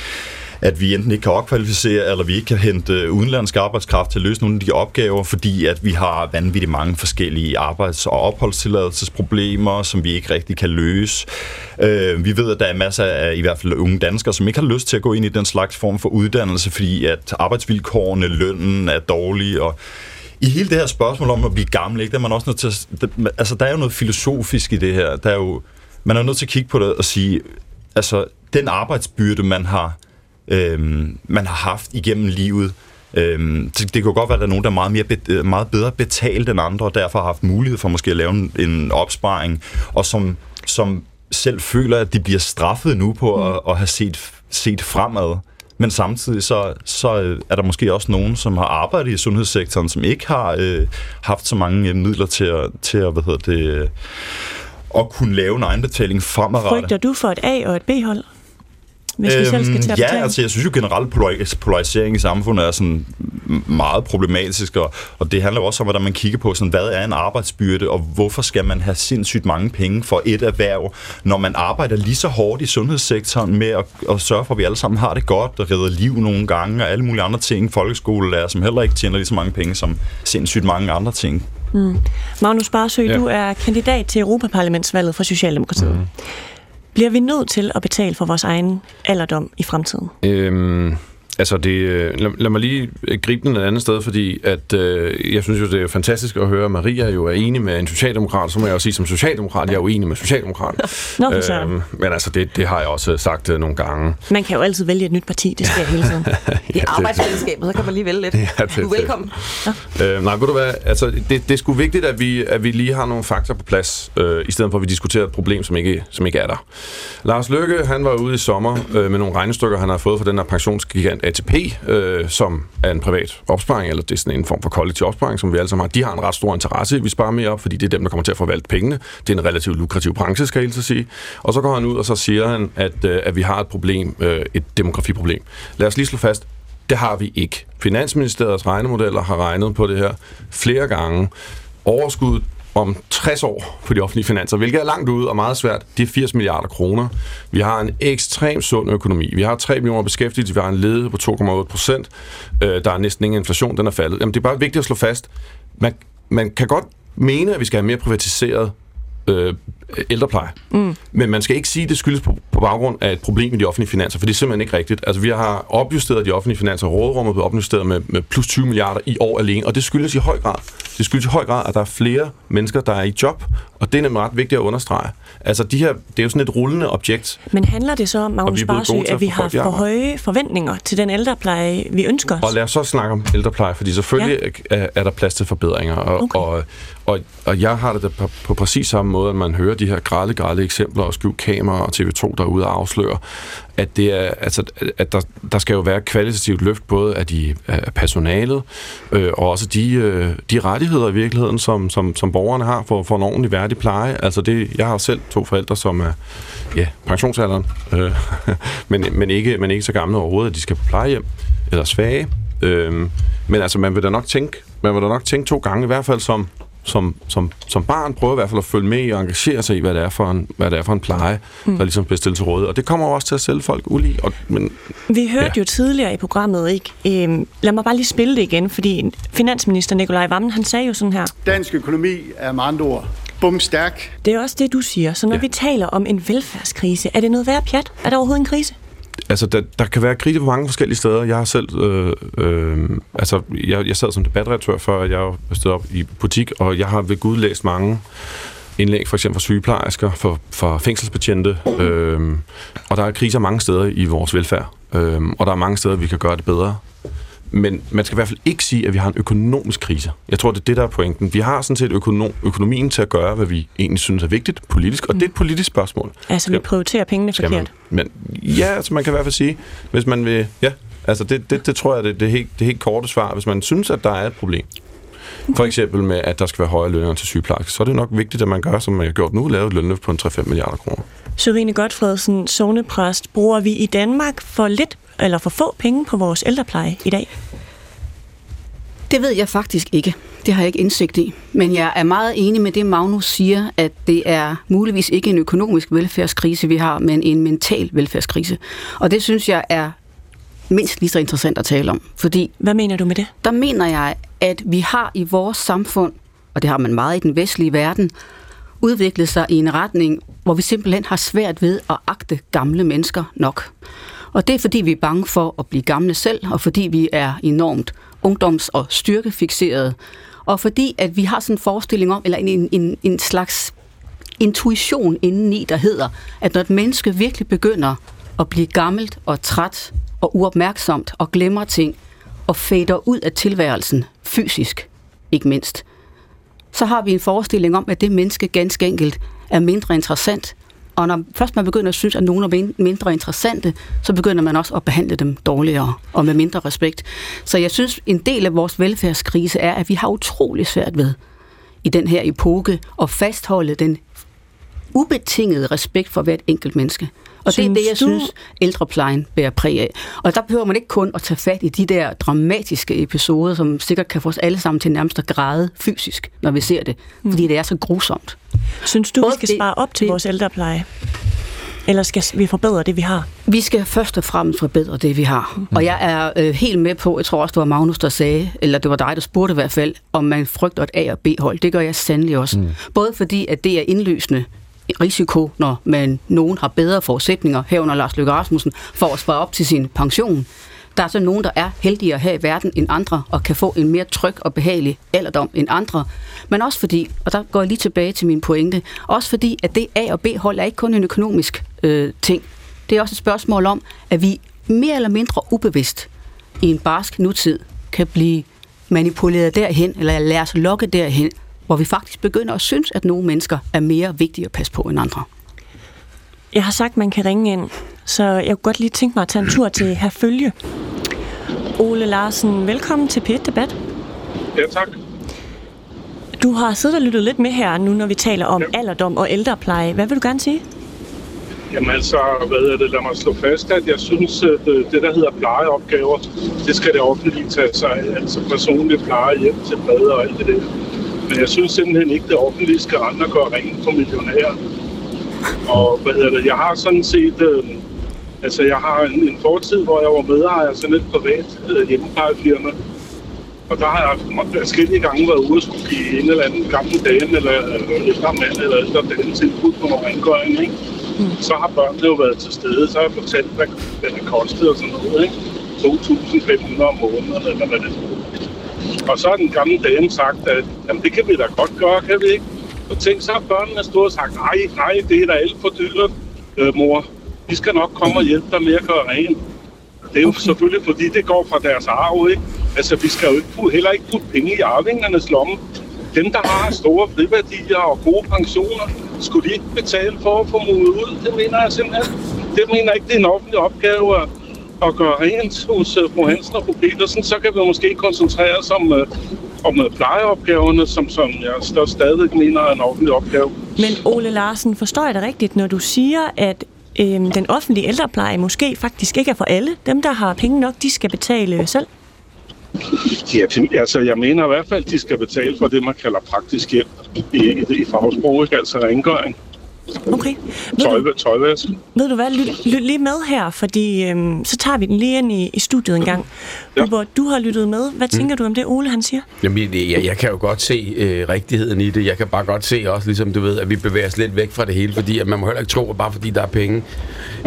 [SPEAKER 9] at vi enten ikke kan opkvalificere, eller vi ikke kan hente udenlandsk arbejdskraft til at løse nogle af de opgaver, fordi at vi har vanvittigt mange forskellige arbejds- og opholdstilladelsesproblemer, som vi ikke rigtig kan løse. Øh, vi ved, at der er masser af i hvert fald unge danskere, som ikke har lyst til at gå ind i den slags form for uddannelse, fordi at arbejdsvilkårene, lønnen er dårlige, og i hele det her spørgsmål om at blive gammel, ikke, der er man også nødt til at, altså der er jo noget filosofisk i det her. Der er jo, man er nødt til at kigge på det og sige, altså den arbejdsbyrde, man har, øhm, man har haft igennem livet, øhm, det, det kan godt være, at der er nogen, der er meget, mere, øh, meget bedre betalt end andre, og derfor har haft mulighed for måske at lave en, en opsparing, og som, som selv føler, at de bliver straffet nu på mm. at, at have set, set fremad. Men samtidig så, så øh, er der måske også nogen, som har arbejdet i sundhedssektoren, som ikke har øh, haft så mange øh, midler til at, til at hvad hedder det, øh, at kunne lave en egenbetaling fremadrettet.
[SPEAKER 2] Frygter du for et A- og et B-hold? Hvis vi selv skal til at
[SPEAKER 9] ja,
[SPEAKER 2] betale?
[SPEAKER 9] altså jeg synes jo generelt, polaris- polarisering i samfundet er sådan meget problematisk, og, og det handler også om, hvordan man kigger på, sådan, hvad er en arbejdsbyrde, og hvorfor skal man have sindssygt mange penge for et erhverv, når man arbejder lige så hårdt i sundhedssektoren med at, at sørge for, at vi alle sammen har det godt, og redder liv nogle gange, og alle mulige andre ting, folkeskolelærer, som heller ikke tjener lige så mange penge som sindssygt mange andre ting.
[SPEAKER 2] Mm. Magnus Barsø,
[SPEAKER 9] ja.
[SPEAKER 2] du er kandidat til Europaparlamentsvalget for Socialdemokratiet. Mm. Bliver vi nødt til at betale for vores egen alderdom i fremtiden?
[SPEAKER 8] Øhm, altså, det, øh, lad, lad mig lige øh, gribe den et andet sted, fordi at, øh, jeg synes jo, det er fantastisk at høre, at Maria jo er enig med en socialdemokrat, så må jeg også sige, som socialdemokrat, jeg er jo enig med socialdemokrat.
[SPEAKER 2] Nå, for søren.
[SPEAKER 8] øhm, men altså, det, det har jeg også sagt øh, nogle gange.
[SPEAKER 2] Man kan jo altid vælge et nyt parti, det sker hele tiden.
[SPEAKER 10] I arbejdsfællesskabet, så kan man lige vælge lidt.
[SPEAKER 8] Ja, det-
[SPEAKER 10] du er velkommen.
[SPEAKER 8] Øh, nej, ved du hvad, altså, det, det er sgu vigtigt, at vi, at vi lige har nogle fakta på plads, øh, i stedet for at vi diskuterer et problem, som ikke, som ikke er der. Lars Løkke, han var ude i sommer øh, med nogle regnestykker, han har fået fra den her pensionsgigant ATP, øh, som er en privat opsparing, eller det er sådan en form for kollektiv opsparing, som vi alle sammen har. De har en ret stor interesse i, at vi sparer mere op, fordi det er dem, der kommer til at forvalte pengene. Det er en relativt lukrativ branche, skal jeg helt sige. Og så går han ud, og så siger han, at, øh, at vi har et problem, øh, et demografiproblem. Lad os lige slå fast, det har vi ikke. Finansministeriets regnemodeller har regnet på det her flere gange. Overskuddet om 60 år på de offentlige finanser, hvilket er langt ude og meget svært, det er 80 milliarder kroner. Vi har en ekstremt sund økonomi. Vi har 3 millioner beskæftigede, vi har en ledighed på 2,8 procent. Øh, der er næsten ingen inflation, den er faldet. Jamen, det er bare vigtigt at slå fast. Man, man kan godt mene, at vi skal have mere privatiseret øh, ældrepleje.
[SPEAKER 2] Mm.
[SPEAKER 8] Men man skal ikke sige, at det skyldes på, på baggrund af et problem i de offentlige finanser, for det er simpelthen ikke rigtigt. Altså, vi har opjusteret de offentlige finanser, råderummet er blevet opjusteret med, med plus 20 milliarder i år alene, og det skyldes i høj grad, det skyldes i høj grad, at der er flere mennesker, der er i job, og det er nemlig ret vigtigt at understrege. Altså, de her, det er jo sådan et rullende objekt.
[SPEAKER 2] Men handler det så om, Magnus Barsø, at
[SPEAKER 8] at
[SPEAKER 2] vi har for høje forventninger til den ældrepleje, vi ønsker os?
[SPEAKER 8] Og lad os så snakke om ældrepleje, fordi selvfølgelig ja. er, er der plads til forbedringer. Og, okay. og, og, og jeg har det på, på præcis samme måde, at man hører de her grælde, grælde eksempler og skjult kamera og TV2 derude og afslører, at, det er, altså, at der, der skal jo være et kvalitativt løft både af, de, af personalet øh, og også de, øh, de rettigheder i virkeligheden, som, som, som borgerne har for, for en ordentlig værdig pleje. Altså det, jeg har selv to forældre, som er ja, pensionsalderen, øh, men, men, ikke, men ikke så gamle overhovedet, at de skal på plejehjem eller svage. Øh, men altså, man vil da nok tænke, man vil da nok tænke to gange, i hvert fald som, som, som, som barn, prøve i hvert fald at følge med og engagere sig i, hvad det er for en, hvad det er for en pleje,
[SPEAKER 2] Mm.
[SPEAKER 8] der ligesom bliver stillet til rådighed. Og det kommer jo også til at sælge folk ulige. Og, men,
[SPEAKER 2] Vi hørte ja. jo tidligere i programmet, ikke? Øhm, lad mig bare lige spille det igen, fordi finansminister Nikolaj Vammen, han sagde jo sådan her.
[SPEAKER 4] Dansk økonomi er med andre ord bumstærk.
[SPEAKER 2] Det er også det, du siger. Så når ja. vi taler om en velfærdskrise, er det noget værd pjat? Er der overhovedet en krise?
[SPEAKER 8] Altså, der, der kan være krise på mange forskellige steder. Jeg har selv, øh, øh, altså, jeg, jeg sad som debatredaktør før, jeg stod op i butik, og jeg har ved Gud læst mange indlæg, for eksempel fra sygeplejersker, for, for fængselsbetjente, øh, og der er kriser mange steder i vores velfærd, øh, og der er mange steder, vi kan gøre det bedre. Men man skal i hvert fald ikke sige, at vi har en økonomisk krise. Jeg tror, det er det, der er pointen. Vi har sådan set økonom, økonomien til at gøre, hvad vi egentlig synes er vigtigt politisk, og mm. det er et politisk spørgsmål.
[SPEAKER 2] Altså, vi prioriterer pengene
[SPEAKER 8] Skal man,
[SPEAKER 2] forkert.
[SPEAKER 8] men ja, altså man kan i hvert fald sige, hvis man vil, ja, altså det, det, det tror jeg, det, det, er helt, det helt korte svar. Hvis man synes, at der er et problem, for eksempel med, at der skal være højere lønninger til sygeplejersker, så er det nok vigtigt, at man gør, som man har gjort nu, lavet et lønløft på en 3-5 milliarder kroner.
[SPEAKER 2] Sørine Godfredsen, sovnepræst, bruger vi i Danmark for lidt eller for få penge på vores ældrepleje i dag?
[SPEAKER 7] Det ved jeg faktisk ikke. Det har jeg ikke indsigt i. Men jeg er meget enig med det, Magnus siger, at det er muligvis ikke en økonomisk velfærdskrise, vi har, men en mental velfærdskrise. Og det synes jeg er mindst lige så interessant at tale om. Fordi
[SPEAKER 2] Hvad mener du med det?
[SPEAKER 7] der mener jeg, at vi har i vores samfund, og det har man meget i den vestlige verden, udviklet sig i en retning, hvor vi simpelthen har svært ved at agte gamle mennesker nok. Og det er fordi, vi er bange for at blive gamle selv, og fordi vi er enormt ungdoms- og styrkefixeret, og fordi at vi har sådan en forestilling om, eller en, en, en slags intuition indeni, der hedder, at når et menneske virkelig begynder at blive gammelt og træt og uopmærksomt og glemmer ting og fader ud af tilværelsen fysisk, ikke mindst, så har vi en forestilling om, at det menneske ganske enkelt er mindre interessant. Og når først man begynder at synes, at nogen er mindre interessante, så begynder man også at behandle dem dårligere og med mindre respekt. Så jeg synes, en del af vores velfærdskrise er, at vi har utrolig svært ved i den her epoke at fastholde den ubetingede respekt for hvert enkelt menneske. Og det er
[SPEAKER 2] Synes
[SPEAKER 7] det, jeg
[SPEAKER 2] du-
[SPEAKER 7] synes, ældreplejen bærer præg af. Og der behøver man ikke kun at tage fat i de der dramatiske episoder, som sikkert kan få os alle sammen til nærmest at græde fysisk, når vi ser det. Fordi det er så grusomt.
[SPEAKER 2] Synes du,
[SPEAKER 7] Både
[SPEAKER 2] vi skal
[SPEAKER 7] det-
[SPEAKER 2] spare op til vores ældrepleje? Eller skal vi forbedre det, vi har?
[SPEAKER 7] Vi skal først og fremmest forbedre det, vi har. Mm. Og jeg er øh, helt med på, jeg tror også, det var Magnus, der sagde, eller det var dig, der spurgte i hvert fald, om man frygter et A- og B-hold. Det gør jeg sandelig også. Mm. Både fordi, at det er indløsende risiko, når man, nogen har bedre forudsætninger, herunder Lars Løkke Rasmussen, for at spare op til sin pension. Der er så nogen, der er heldigere her i verden end andre, og kan få en mere tryg og behagelig alderdom end andre. Men også fordi, og der går jeg lige tilbage til min pointe, også fordi, at det A- og B-hold er ikke kun en økonomisk øh, ting. Det er også et spørgsmål om, at vi mere eller mindre ubevidst i en barsk nutid kan blive manipuleret derhen, eller lade os lokke derhen, hvor vi faktisk begynder at synes, at nogle mennesker er mere vigtige at passe på end andre.
[SPEAKER 2] Jeg har sagt, man kan ringe ind, så jeg kunne godt lige tænke mig at tage en tur til her følge. Ole Larsen, velkommen til p Debat.
[SPEAKER 14] Ja, tak.
[SPEAKER 2] Du har siddet og lyttet lidt med her nu, når vi taler om ja. alderdom og ældrepleje. Hvad vil du gerne sige?
[SPEAKER 14] Jamen altså, hvad er det? Lad mig slå fast, at jeg synes, at øh, det, der hedder plejeopgaver, det skal det offentlige tage sig af. Altså personligt pleje hjem til bad og alt det der. Men jeg synes simpelthen ikke, det offentlige skal og gøre rent for millionærer. Og hvad hedder det? Jeg har sådan set... Øh, altså, jeg har en, en fortid, hvor jeg var medejer af sådan et privat øh, hjemmeplejefirma. Og der har jeg forskellige gange været ude og skulle give en eller anden gammel dame, eller øh, ældre mand, eller ældre dame tilbud på nogle rengøring, ikke? Så har børnene jo været til stede, så har jeg fortalt, hvad, hvad det kostede og sådan noget, ikke? 2.500 om måneden, eller hvad det er. Og så har den gamle dame sagt, at jamen, det kan vi da godt gøre, kan vi ikke? Og tænk, så har børnene stået og sagt, nej, nej, det er da alt for dyrt, øh, mor. Vi skal nok komme og hjælpe dig med at gøre rent. Det er jo okay. selvfølgelig, fordi det går fra deres arv, ikke? Altså, vi skal jo ikke putte, heller ikke putte penge i arvingernes lomme. Dem, der har store friværdier og gode pensioner, skulle de ikke betale for at få modet ud? Det mener jeg simpelthen. Det mener jeg ikke, det er en offentlig opgave at, at gøre rent hos uh, fru Hansen og fru Petersen. Så kan vi måske koncentrere os om, uh, om uh, plejeopgaverne, som, som jeg st- stadig mener er en offentlig opgave.
[SPEAKER 2] Men Ole Larsen, forstår jeg det rigtigt, når du siger, at øhm, den offentlige ældrepleje måske faktisk ikke er for alle? Dem, der har penge nok, de skal betale selv?
[SPEAKER 14] Ja, altså, jeg mener i hvert fald, at de skal betale for det, man kalder praktisk hjælp i, i, i fagsprog, altså rengøring.
[SPEAKER 2] Okay.
[SPEAKER 14] Tøj, tøjvask.
[SPEAKER 2] Ved du hvad, lyt, lyt lige med her, fordi øhm, så tager vi den lige ind i, i studiet en gang. Ja. Hvor du har lyttet med. Hvad tænker du om det, Ole han siger?
[SPEAKER 6] Jamen, jeg, jeg kan jo godt se øh, rigtigheden i det. Jeg kan bare godt se også, ligesom du ved, at vi bevæger os lidt væk fra det hele, fordi at man må heller ikke tro, at bare fordi der er penge,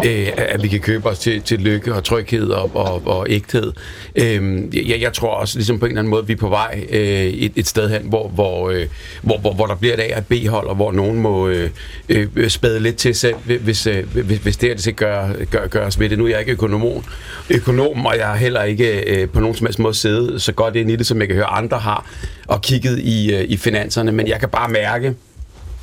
[SPEAKER 6] øh, at vi kan købe os til, til lykke og tryghed og, og, og ægthed. Øh, jeg, jeg tror også, ligesom på en eller anden måde, at vi er på vej øh, et, et sted hen, hvor, hvor, øh, hvor, hvor, hvor der bliver et A og et B-hold, og hvor nogen må, øh, øh, Øh, spæde lidt til selv, hvis, øh, hvis, hvis det her det skal gøre, gør, gøres ved det. Nu er jeg ikke økonom, økonom og jeg har heller ikke øh, på nogen som helst måde siddet så godt ind i det, som jeg kan høre andre har, og kigget i, øh, i finanserne, men jeg kan bare mærke,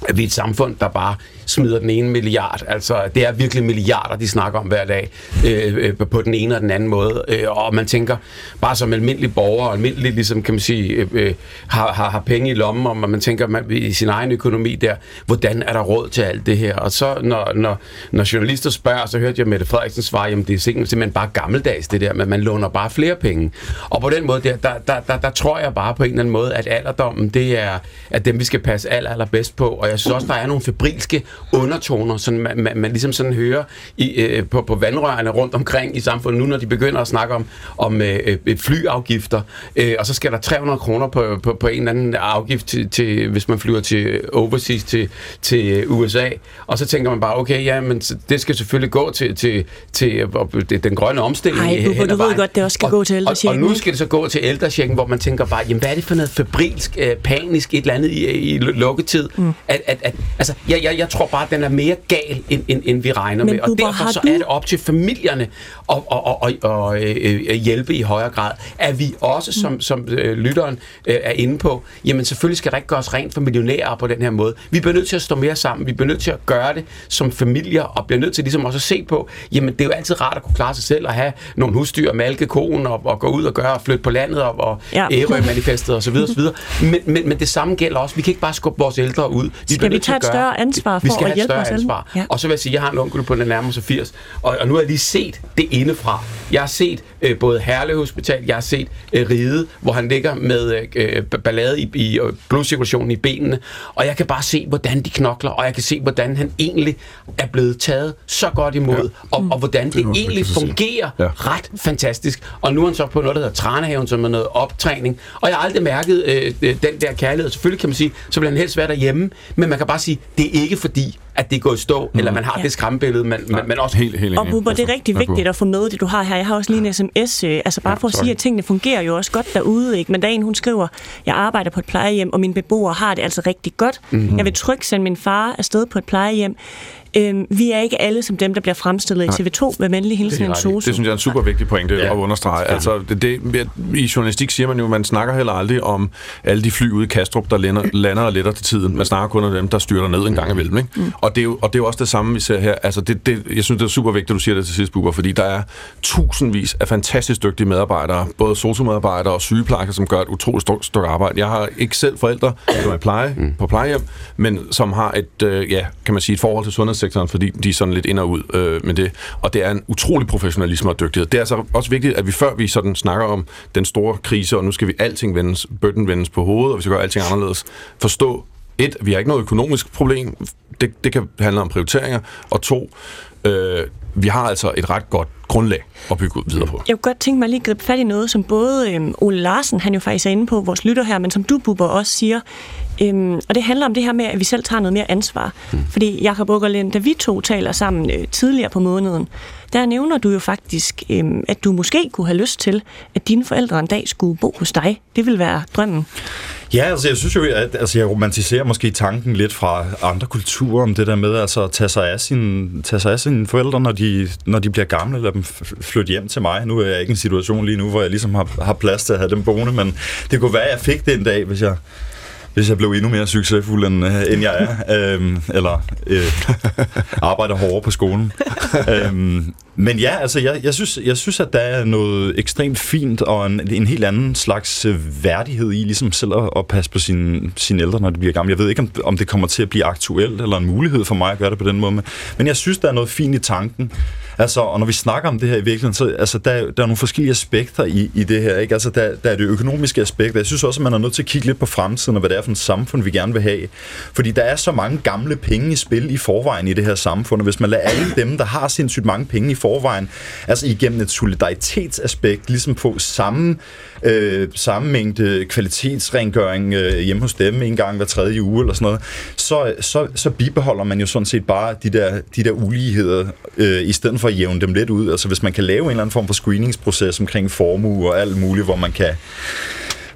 [SPEAKER 6] at vi er et samfund, der bare smider den ene milliard. Altså, det er virkelig milliarder, de snakker om hver dag, øh, øh på den ene og den anden måde. Øh, og man tænker, bare som almindelig borger, almindelig, ligesom, kan man sige, øh, øh, har, har, har penge i lommen, og man tænker man, i sin egen økonomi der, hvordan er der råd til alt det her? Og så, når, når, når journalister spørger, så hørte jeg Mette Frederiksen svare, jamen det er simpelthen bare gammeldags det der, men man låner bare flere penge. Og på den måde der, der, der, der, der tror jeg bare på en eller anden måde, at alderdommen, det er at dem, vi skal passe aller, allerbedst på. Og jeg synes også, der er nogle febrilske undertoner, som man, man, man ligesom sådan hører i, øh, på, på vandrørene rundt omkring i samfundet, nu når de begynder at snakke om, om øh, øh flyafgifter, øh, og så skal der 300 kroner på, på, på en eller anden afgift, til, til, hvis man flyver til overseas til, til USA, og så tænker man bare, okay, ja, men det skal selvfølgelig gå til, til, til, til den grønne omstilling.
[SPEAKER 2] Nej, du, du ved godt, det også skal
[SPEAKER 6] og,
[SPEAKER 2] gå til
[SPEAKER 6] ældrechecken. Og, og nu skal det så gå til ældrechecken, hvor man tænker bare, jamen hvad er det for noget febrilsk, øh, panisk, et eller andet i, i lukketid? Mm. At, at, at, altså, jeg, jeg, jeg tror bare, at den er mere gal, end, end, end vi regner Men, med. Og Bubber, derfor så du... er det op til familierne at, at, at, at, at, at hjælpe i højere grad. At vi også, som, som øh, lytteren øh, er inde på, jamen selvfølgelig skal der ikke gøres rent for millionærer på den her måde. Vi bliver nødt til at stå mere sammen. Vi bliver nødt til at gøre det som familier, og bliver nødt til ligesom også at se på, jamen det er jo altid rart at kunne klare sig selv og have nogle husdyr, malke konen og, og gå ud og gøre og flytte på landet og, og ja. manifestet osv. osv. Men, men, men det samme gælder også. Vi kan ikke bare skubbe vores ældre ud.
[SPEAKER 2] Vi skal vi tage et større ansvar for
[SPEAKER 6] vi skal
[SPEAKER 2] at hjælpe
[SPEAKER 6] større ansvar. Ja. Og så vil jeg sige, at jeg har en onkel på den nærmere sig 80, og, og nu har jeg lige set det indefra. Jeg har set øh, både Herlev Hospital, jeg har set øh, Ride, hvor han ligger med øh, ballade i, i øh, blodcirkulationen i benene, og jeg kan bare se, hvordan de knokler, og jeg kan se, hvordan han egentlig er blevet taget så godt imod, ja. og, og hvordan det, det egentlig fungerer ja. ret fantastisk. Og nu er han så på noget, der hedder Tranehaven, som er noget optræning, og jeg har aldrig mærket øh, den der kærlighed. Selvfølgelig kan man sige, så vil han helst være derhjemme, men man kan bare sige, det er ikke fordi, fordi at det går i stå, mm. eller man har ja. det skræmmebillede, man, man, man også...
[SPEAKER 8] Helt, helt
[SPEAKER 2] og Bubber, det er rigtig vigtigt at få med det, du har her. Jeg har også lige en sms, øh, altså bare ja, for at sorry. sige, at tingene fungerer jo også godt derude, ikke? Men dagen hun skriver, jeg arbejder på et plejehjem, og mine beboere har det altså rigtig godt. Mm-hmm. Jeg vil trygt sende min far afsted på et plejehjem. Øhm, vi er ikke alle som dem, der bliver fremstillet Nej. i TV2 med venlig hilsen en sosu.
[SPEAKER 8] Det synes jeg er en super vigtig pointe ja. at understrege. Ja. Altså, det, det, I journalistik siger man jo, man snakker heller aldrig om alle de fly ude i Kastrup, der lander, lander og letter til tiden. Man snakker kun om dem, der styrter ned en gang imellem. Ikke? Mm. Og, det er jo, og det er jo også det samme, vi ser her. Altså, det, det, jeg synes, det er super vigtigt, at du siger det til sidst, Bubber, fordi der er tusindvis af fantastisk dygtige medarbejdere, både sosu-medarbejdere og sygeplejersker, som gør et utroligt stort stykke arbejde. Jeg har ikke selv forældre, der er pleje, mm. på plejehjem, men som har et, øh, ja, kan man sige, et forhold til sundhedssektoren, fordi de er sådan lidt ind og ud øh, med det. Og det er en utrolig professionalisme og dygtighed. Det er altså også vigtigt, at vi før vi sådan snakker om den store krise, og nu skal vi alting vendes, bøtten vendes på hovedet, og vi skal gøre alting anderledes, forstå, et, vi har ikke noget økonomisk problem. Det, det kan handle om prioriteringer. Og to, øh, vi har altså et ret godt grundlag at bygge ud videre på.
[SPEAKER 2] Jeg kunne godt tænke mig lige at gribe fat i noget, som både øhm, Ole Larsen, han jo faktisk er inde på, vores lytter her, men som du, Bubber, også siger. Øhm, og det handler om det her med, at vi selv tager noget mere ansvar. Mm. Fordi Jakob Ukkerlind, da vi to taler sammen øh, tidligere på måneden, der nævner du jo faktisk, øhm, at du måske kunne have lyst til, at dine forældre en dag skulle bo hos dig. Det vil være drømmen.
[SPEAKER 9] Ja, altså jeg synes jo, at altså, jeg romantiserer måske tanken lidt fra andre kulturer om det der med altså, at tage sig af sine, tage sig af sine forældre, når de, når de bliver gamle, lade dem flytte hjem til mig. Nu er jeg ikke i en situation lige nu, hvor jeg ligesom har, har plads til at have dem boende, men det kunne være, at jeg fik det en dag, hvis jeg, hvis jeg blev endnu mere succesfuld, end, øh, end jeg er. øhm, eller øh, arbejder hårdere på skolen. øhm, men ja, altså, jeg, jeg, synes, jeg synes, at der er noget ekstremt fint og en, en helt anden slags øh, værdighed i, ligesom selv at, at passe på sine, sine ældre, når de bliver gamle. Jeg ved ikke, om, om det kommer til at blive aktuelt eller en mulighed for mig at gøre det på den måde. Men jeg synes, der er noget fint i tanken. Altså, og når vi snakker om det her i virkeligheden, så altså, der, der er nogle forskellige aspekter i, i det her. Ikke? Altså, der, der er det økonomiske aspekt. Jeg synes også, at man er nødt til at kigge lidt på fremtiden og hvad det er for et samfund, vi gerne vil have. Fordi der er så mange gamle penge i spil i forvejen i det her samfund, og hvis man lader alle dem, der har sindssygt mange penge i forvejen, altså igennem et solidaritetsaspekt, ligesom få samme, øh, samme mængde kvalitetsrengøring øh, hjemme hos dem en gang hver tredje uge eller sådan noget, så, så, så bibeholder man jo sådan set bare de der, de der uligheder, øh, i stedet for at jævne dem lidt ud. Altså hvis man kan lave en eller anden form for screeningsproces omkring formue og alt muligt, hvor man kan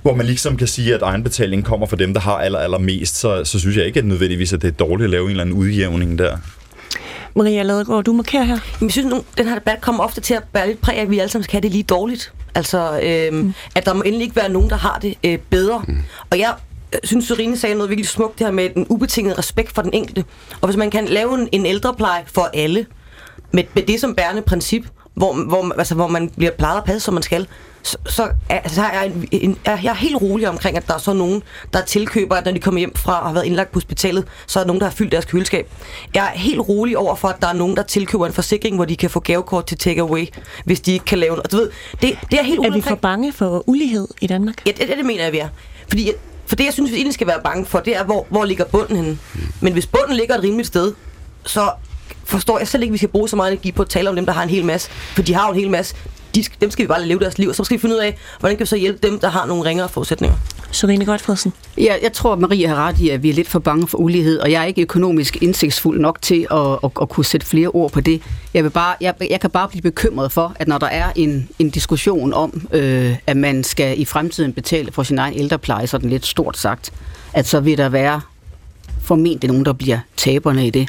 [SPEAKER 9] hvor man ligesom kan sige, at egenbetaling kommer fra dem, der har aller, aller mest, så, så synes jeg ikke at nødvendigvis, at det er dårligt at lave en eller anden udjævning der.
[SPEAKER 2] Maria Ladegaard, du markerer her.
[SPEAKER 10] Jeg synes, at den her debat kommer ofte til at bære lidt præg af, at vi alle sammen skal have det lige dårligt. Altså, øhm, mm. at der må endelig ikke være nogen, der har det øh, bedre. Mm. Og jeg øh, synes, Serine sagde noget virkelig smukt det her med den ubetingede respekt for den enkelte. Og hvis man kan lave en, en ældrepleje for alle, med, med det som bærende princip, hvor, hvor, altså, hvor man bliver plejet og passet, som man skal, så, så altså, er jeg, en, en, er jeg er helt rolig omkring, at der er så nogen, der tilkøber, at når de kommer hjem fra og har været indlagt på hospitalet, så er der nogen, der har fyldt deres køleskab. Jeg er helt rolig over for, at der er nogen, der tilkøber en forsikring, hvor de kan få gavekort til takeaway, hvis de ikke kan lave noget. Du ved, det, det er helt
[SPEAKER 2] Er vi for bange for ulighed i Danmark?
[SPEAKER 10] Ja, det, det, det mener jeg, vi er. Fordi, for det, jeg synes, vi egentlig skal være bange for, det er, hvor, hvor ligger bunden henne. Men hvis bunden ligger et rimeligt sted, så forstår jeg selv ikke, at vi skal bruge så meget energi på at tale om dem, der har en hel masse. For de har jo en hel masse. De, dem skal vi bare leve deres liv, og så skal vi finde ud af, hvordan kan vi så hjælpe dem, der har nogle ringere forudsætninger.
[SPEAKER 2] Serine Godfredsen.
[SPEAKER 7] Ja, jeg tror, at Maria har ret i, at vi er lidt for bange for ulighed, og jeg er ikke økonomisk indsigtsfuld nok til at, at, at kunne sætte flere ord på det. Jeg, vil bare, jeg, jeg kan bare blive bekymret for, at når der er en, en diskussion om, øh, at man skal i fremtiden betale for sin egen ældrepleje, sådan lidt stort sagt, at så vil der være formentlig nogen, der bliver taberne i det.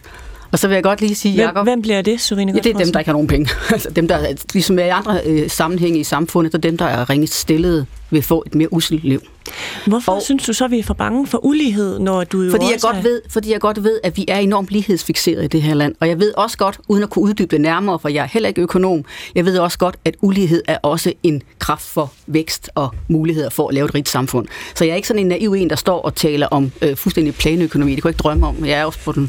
[SPEAKER 7] Og så vil jeg godt lige sige,
[SPEAKER 2] Hvem,
[SPEAKER 7] Jacob,
[SPEAKER 2] hvem bliver det, Serine
[SPEAKER 7] Ja, det er dem, der ikke har nogen penge. altså dem, der, ligesom er i andre øh, sammenhænge i samfundet, så dem, der er ringest stillede, vil få et mere uselt liv.
[SPEAKER 2] Hvorfor og, synes du så, at vi er for bange for ulighed, når du jo
[SPEAKER 7] fordi jeg, godt ved, fordi jeg godt ved, at vi er enormt lighedsfixeret i det her land. Og jeg ved også godt, uden at kunne uddybe det nærmere, for jeg er heller ikke økonom, jeg ved også godt, at ulighed er også en kraft for vækst og muligheder for at lave et rigt samfund. Så jeg er ikke sådan en naiv en, der står og taler om øh, fuldstændig planøkonomi. Det kunne jeg ikke drømme om. Jeg er også på den,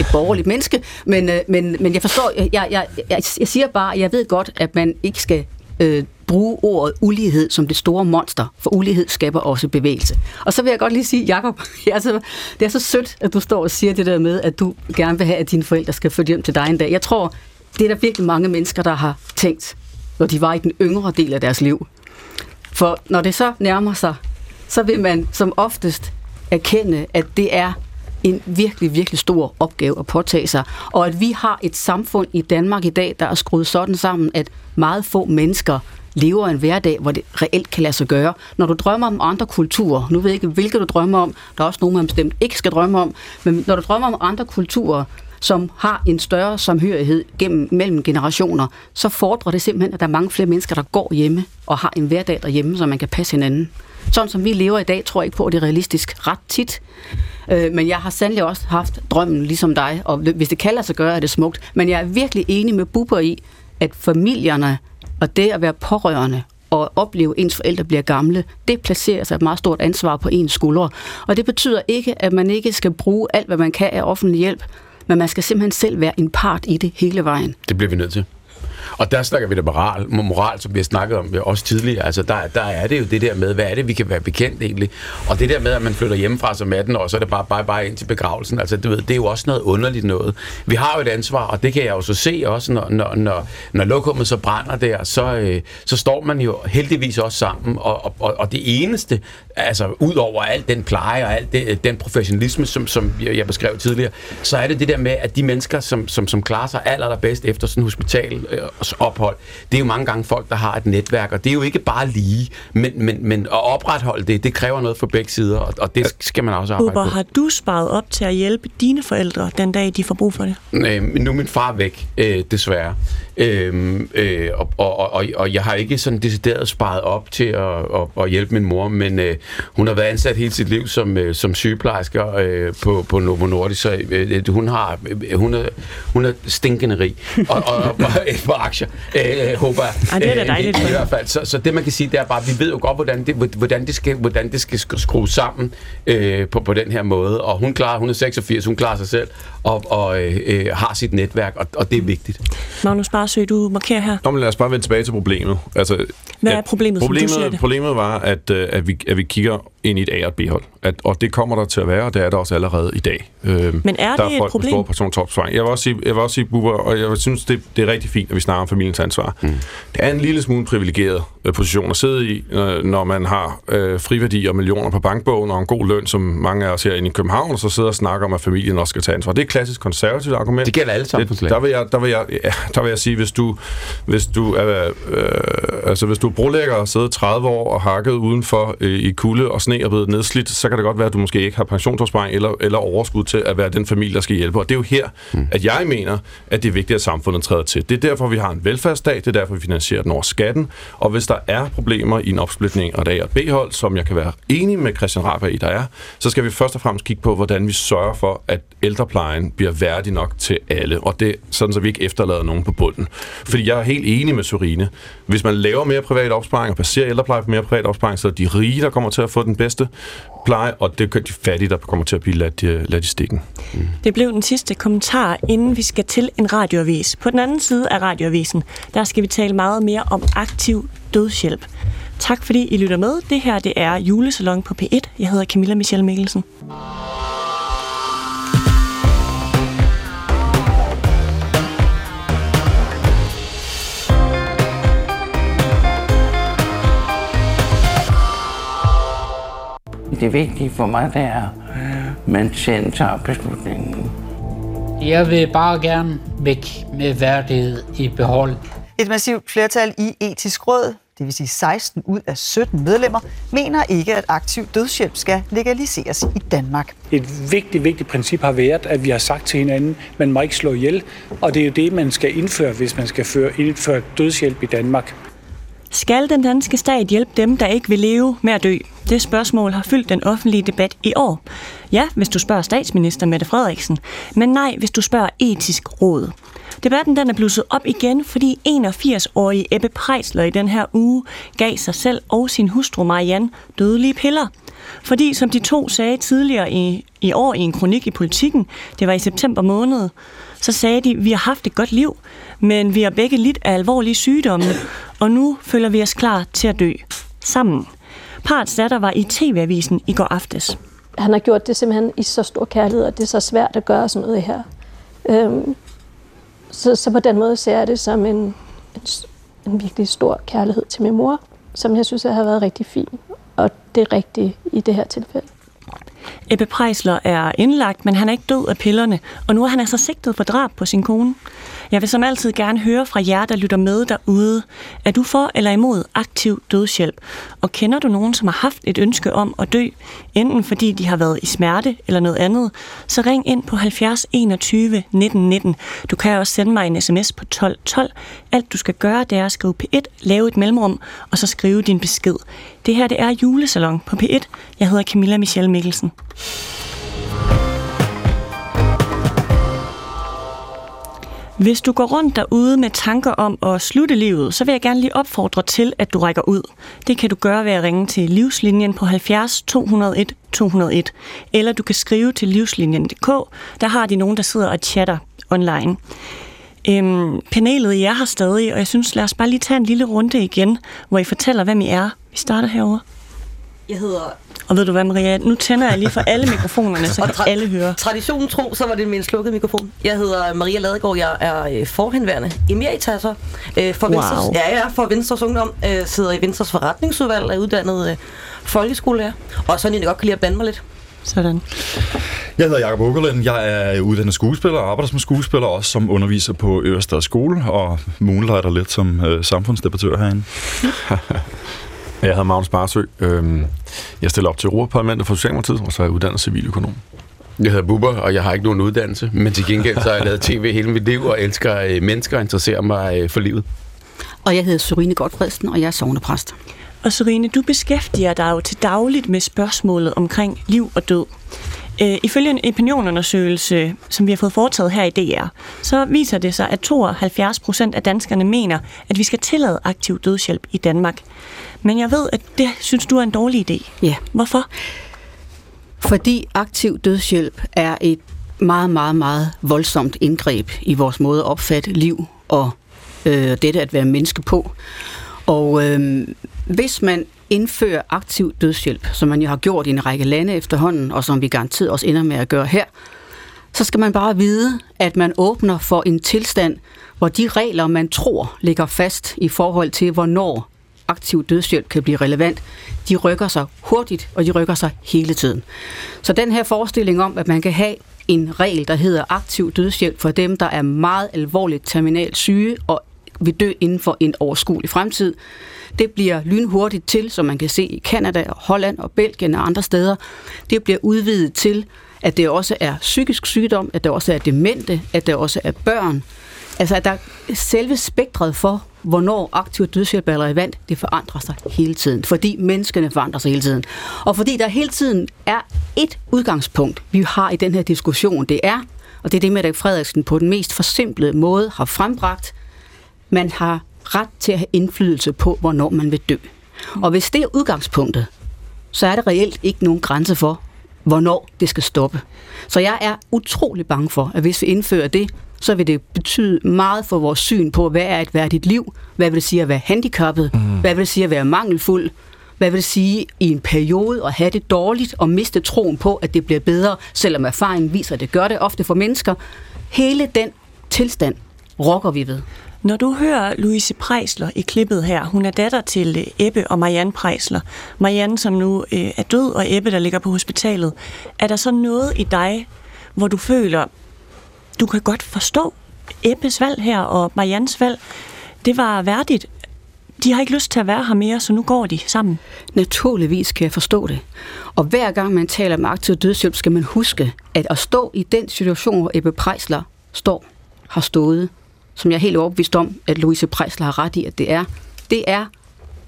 [SPEAKER 7] et borgerligt menneske. Men, øh, men, men jeg forstår, jeg, jeg, jeg, jeg siger bare, at jeg ved godt, at man ikke skal øh, bruge ordet ulighed som det store monster, for ulighed skaber også bevægelse. Og så vil jeg godt lige sige, Jacob, det er, så, det er så sødt, at du står og siger det der med, at du gerne vil have, at dine forældre skal flytte hjem til dig en dag. Jeg tror, det er der virkelig mange mennesker, der har tænkt, når de var i den yngre del af deres liv. For når det så nærmer sig, så vil man som oftest erkende, at det er en virkelig, virkelig stor opgave at påtage sig. Og at vi har et samfund i Danmark i dag, der er skruet sådan sammen, at meget få mennesker lever en hverdag, hvor det reelt kan lade sig gøre. Når du drømmer om andre kulturer, nu ved jeg ikke, hvilke du drømmer om, der er også nogen, man bestemt ikke skal drømme om, men når du drømmer om andre kulturer, som har en større samhørighed gennem mellem generationer, så fordrer det simpelthen, at der er mange flere mennesker, der går hjemme og har en hverdag derhjemme, så man kan passe hinanden. Sådan som vi lever i dag, tror jeg ikke på, at det er realistisk ret tit. Øh, men jeg har sandelig også haft drømmen ligesom dig, og hvis det kalder sig gøre, er det smukt. Men jeg er virkelig enig med Bubber i, at familierne og det at være pårørende og opleve, at ens forældre bliver gamle, det placerer sig et meget stort ansvar på ens skuldre. Og det betyder ikke, at man ikke skal bruge alt, hvad man kan af offentlig hjælp, men man skal simpelthen selv være en part i det hele vejen.
[SPEAKER 6] Det bliver vi nødt til. Og der snakker vi da moral, moral, som vi har snakket om også tidligere. Altså, der, der er det jo det der med, hvad er det, vi kan være bekendt egentlig? Og det der med, at man flytter hjemmefra som 18 år, så er det bare, bare, bare ind til begravelsen. Altså, du ved, det er jo også noget underligt noget. Vi har jo et ansvar, og det kan jeg jo så se også, når, når, når, når lokummet så brænder der, så, øh, så står man jo heldigvis også sammen. Og, og, og det eneste, altså ud over alt den pleje og alt det, den professionalisme, som, som jeg beskrev tidligere, så er det det der med, at de mennesker, som, som, som klarer sig aller, allerbedst efter sådan en hospital øh, ophold, det er jo mange gange folk, der har et netværk, og det er jo ikke bare lige, men, men, men at opretholde det, det kræver noget for begge sider, og, og det skal man også arbejde
[SPEAKER 2] Uber,
[SPEAKER 6] på.
[SPEAKER 2] har du sparet op til at hjælpe dine forældre den dag, de får brug for det?
[SPEAKER 6] Øh, nu er min far væk, øh, desværre. Øh, øh, og, og, og, og jeg har ikke sådan decideret sparet op til at, at, at hjælpe min mor, men øh, hun har været ansat hele sit liv som, øh, som sygeplejerske øh, på, på Novo Nordisk, så øh, hun, har, øh, hun, er, hun er stinkende rig og, og, og, og på aktier, øh, håber jeg.
[SPEAKER 2] Ej, det er da dejligt.
[SPEAKER 6] Øh, i, i hvert fald. Så, så det man kan sige, det er bare, at vi ved jo godt, hvordan det, hvordan det, skal, hvordan det skal skrues sammen øh, på, på den her måde. Og hun klarer, hun er 86, hun klarer sig selv og, og øh, har sit netværk, og, og det er vigtigt.
[SPEAKER 2] Magnus Barsø, du markerer her.
[SPEAKER 8] Nå, men lad os bare vende tilbage til problemet. Altså,
[SPEAKER 2] Hvad er problemet,
[SPEAKER 8] problemet,
[SPEAKER 2] som du siger det?
[SPEAKER 8] Problemet var, at, øh, at, vi, at vi Kiger ind i et A- og et B-hold. At, og det kommer der til at være, og det er der også allerede i dag. Øh,
[SPEAKER 2] Men er
[SPEAKER 8] der
[SPEAKER 2] det et
[SPEAKER 8] folk
[SPEAKER 2] problem?
[SPEAKER 8] Med store persontopsvang. Jeg vil også sige, jeg vil også sige Bubber, og jeg synes, det, det er rigtig fint, at vi snakker om familiens ansvar. Mm. Det er en lille smule privilegeret øh, position at sidde i, øh, når man har øh, friværdi og millioner på bankbogen og en god løn, som mange af os herinde i København, og så sidder og snakker om, at familien også skal tage ansvar. Det er et klassisk konservativt argument.
[SPEAKER 6] Det gælder alle samfundslag.
[SPEAKER 8] Der vil jeg, der vil jeg, ja, der vil jeg sige, hvis du, hvis du er, øh, altså hvis du er brolægger og sidder 30 år og hakket udenfor øh, i kulde og sne og blevet nedslidt, så kan det godt være, at du måske ikke har pensionsopsparing eller, eller overskud til at være den familie, der skal hjælpe. Og det er jo her, mm. at jeg mener, at det er vigtigt, at samfundet træder til. Det er derfor, vi har en velfærdsstat, det er derfor, vi finansierer den over skatten. Og hvis der er problemer i en opsplitning af et A- og B-hold, som jeg kan være enig med Christian Raber i, der er, så skal vi først og fremmest kigge på, hvordan vi sørger for, at ældreplejen bliver værdig nok til alle. Og det sådan, så vi ikke efterlader nogen på bunden. Fordi jeg er helt enig med Sorine. Hvis man laver mere privat opsparing og baserer ældrepleje på mere privat opsparing, så er de rige, der kommer til at få den bedste pleje, og det er de fattige, der kommer til at blive ladt, øh, ladt i stikken. Mm.
[SPEAKER 2] Det blev den sidste kommentar, inden vi skal til en radioavis. På den anden side af radioavisen, der skal vi tale meget mere om aktiv dødshjælp. Tak fordi I lytter med. Det her det er Julesalon på P1. Jeg hedder Camilla Michelle Mikkelsen.
[SPEAKER 15] Det vigtige for mig, det er, at man selv tager beslutningen.
[SPEAKER 16] Jeg vil bare gerne væk med værdighed i behold.
[SPEAKER 5] Et massivt flertal i etisk råd, det vil sige 16 ud af 17 medlemmer, mener ikke, at aktiv dødshjælp skal legaliseres i Danmark.
[SPEAKER 17] Et vigtigt, vigtigt princip har været, at vi har sagt til hinanden, at man må ikke slå ihjel, og det er jo det, man skal indføre, hvis man skal føre, indføre dødshjælp i Danmark.
[SPEAKER 2] Skal den danske stat hjælpe dem, der ikke vil leve med at dø? Det spørgsmål har fyldt den offentlige debat i år. Ja, hvis du spørger statsminister Mette Frederiksen, men nej, hvis du spørger etisk råd. Debatten den er blusset op igen, fordi 81-årige Ebbe Prejsler i den her uge gav sig selv og sin hustru Marianne dødelige piller. Fordi, som de to sagde tidligere i, i år i en kronik i Politiken, det var i september måned, så sagde de, vi har haft et godt liv, men vi har begge lidt af alvorlige sygdomme, og nu føler vi os klar til at dø. Sammen. Parts datter var i TV-avisen i går aftes.
[SPEAKER 18] Han har gjort det simpelthen i så stor kærlighed, og det er så svært at gøre sådan noget her. Øhm, så, så på den måde ser jeg det som en, en, en virkelig stor kærlighed til min mor, som jeg synes har været rigtig fin. Og det er rigtigt i det her tilfælde.
[SPEAKER 2] Ebbe Prejsler er indlagt, men han er ikke død af pillerne, og nu er han altså sigtet for drab på sin kone. Jeg vil som altid gerne høre fra jer, der lytter med derude. Er du for eller imod aktiv dødshjælp? Og kender du nogen, som har haft et ønske om at dø, enten fordi de har været i smerte eller noget andet, så ring ind på 70 21 19 19. Du kan også sende mig en sms på 12 12. Alt du skal gøre, det er at skrive P1, lave et mellemrum, og så skrive din besked. Det her det er julesalon på P1. Jeg hedder Camilla Michelle Mikkelsen. Hvis du går rundt derude med tanker om at slutte livet, så vil jeg gerne lige opfordre til, at du rækker ud. Det kan du gøre ved at ringe til livslinjen på 70 201 201. Eller du kan skrive til livslinjen.dk. Der har de nogen, der sidder og chatter online. Øhm, panelet I er her stadig, og jeg synes, lad os bare lige tage en lille runde igen, hvor I fortæller, hvem I er. Vi starter herover.
[SPEAKER 10] Jeg hedder...
[SPEAKER 2] Og ved du hvad, Maria? Nu tænder jeg lige for alle mikrofonerne, så kan alle høre.
[SPEAKER 10] Traditionen tro, så var det min slukkede mikrofon. Jeg hedder Maria Ladegaard. Jeg er øh, forhenværende emeritasser øh, for,
[SPEAKER 2] Wow.
[SPEAKER 10] Venstres, ja, ja, for Venstres Ungdom. Øh, sidder i Venstres forretningsudvalg, er uddannet øh, folkeskolelærer. Og sådan jeg godt kan lide at blande mig lidt.
[SPEAKER 2] Sådan.
[SPEAKER 9] Jeg hedder Jakob Åkerlund. Jeg er uddannet skuespiller og arbejder som skuespiller, også som underviser på Ørestad Skole, og moonlighter lidt som øh, samfundsdebattør herinde.
[SPEAKER 8] Jeg hedder Magnus Barsø. Øhm, Jeg stiller op til Europaparlamentet for Socialdemokratiet, og så er jeg uddannet civiløkonom.
[SPEAKER 6] Jeg hedder Bubber, og jeg har ikke nogen uddannelse, men til gengæld så har jeg lavet tv hele mit liv og elsker øh, mennesker og interesserer mig øh, for livet.
[SPEAKER 7] Og jeg hedder Sorine Godfredsen, og jeg er sovnepræst.
[SPEAKER 2] Og Sorine, du beskæftiger dig jo til dagligt med spørgsmålet omkring liv og død. Øh, ifølge en opinionundersøgelse, som vi har fået foretaget her i DR, så viser det sig, at 72 procent af danskerne mener, at vi skal tillade aktiv dødshjælp i Danmark. Men jeg ved, at det synes du er en dårlig idé.
[SPEAKER 7] Ja.
[SPEAKER 2] Hvorfor?
[SPEAKER 7] Fordi aktiv dødshjælp er et meget, meget, meget voldsomt indgreb i vores måde at opfatte liv og øh, dette at være menneske på. Og øh, hvis man indføre aktiv dødshjælp, som man jo har gjort i en række lande efterhånden, og som vi garanteret også ender med at gøre her, så skal man bare vide, at man åbner for en tilstand, hvor de regler, man tror ligger fast i forhold til, hvornår aktiv dødshjælp kan blive relevant, de rykker sig hurtigt, og de rykker sig hele tiden. Så den her forestilling om, at man kan have en regel, der hedder aktiv dødshjælp for dem, der er meget alvorligt terminalt syge og vil dø inden for en overskuelig fremtid, det bliver lynhurtigt til, som man kan se i Kanada, Holland og Belgien og andre steder. Det bliver udvidet til, at det også er psykisk sygdom, at det også er demente, at det også er børn. Altså, at der selve spektret for, hvornår aktiv dødshjælp er relevant, det forandrer sig hele tiden, fordi menneskene forandrer sig hele tiden. Og fordi der hele tiden er et udgangspunkt, vi har i den her diskussion, det er, og det er det, Mette Frederiksen på den mest forsimplede måde har frembragt, man har ret til at have indflydelse på, hvornår man vil dø. Og hvis det er udgangspunktet, så er det reelt ikke nogen grænse for, hvornår det skal stoppe. Så jeg er utrolig bange for, at hvis vi indfører det, så vil det betyde meget for vores syn på, hvad er et værdigt liv, hvad vil det sige at være handicappet, mm. hvad vil det sige at være mangelfuld, hvad vil det sige i en periode at have det dårligt og miste troen på, at det bliver bedre, selvom erfaringen viser, at det gør det ofte for mennesker. Hele den tilstand rokker vi ved.
[SPEAKER 2] Når du hører Louise Prejsler i klippet her, hun er datter til øh, Ebbe og Marianne Prejsler. Marianne, som nu øh, er død, og Ebbe, der ligger på hospitalet. Er der så noget i dig, hvor du føler, du kan godt forstå Ebbes valg her og Mariannes valg? Det var værdigt. De har ikke lyst til at være her mere, så nu går de sammen.
[SPEAKER 7] Naturligvis kan jeg forstå det. Og hver gang man taler om aktiv dødshjælp, skal man huske, at at stå i den situation, hvor Ebbe Prejsler står, har stået, som jeg er helt overbevist om, at Louise Prejsler har ret i, at det er, det er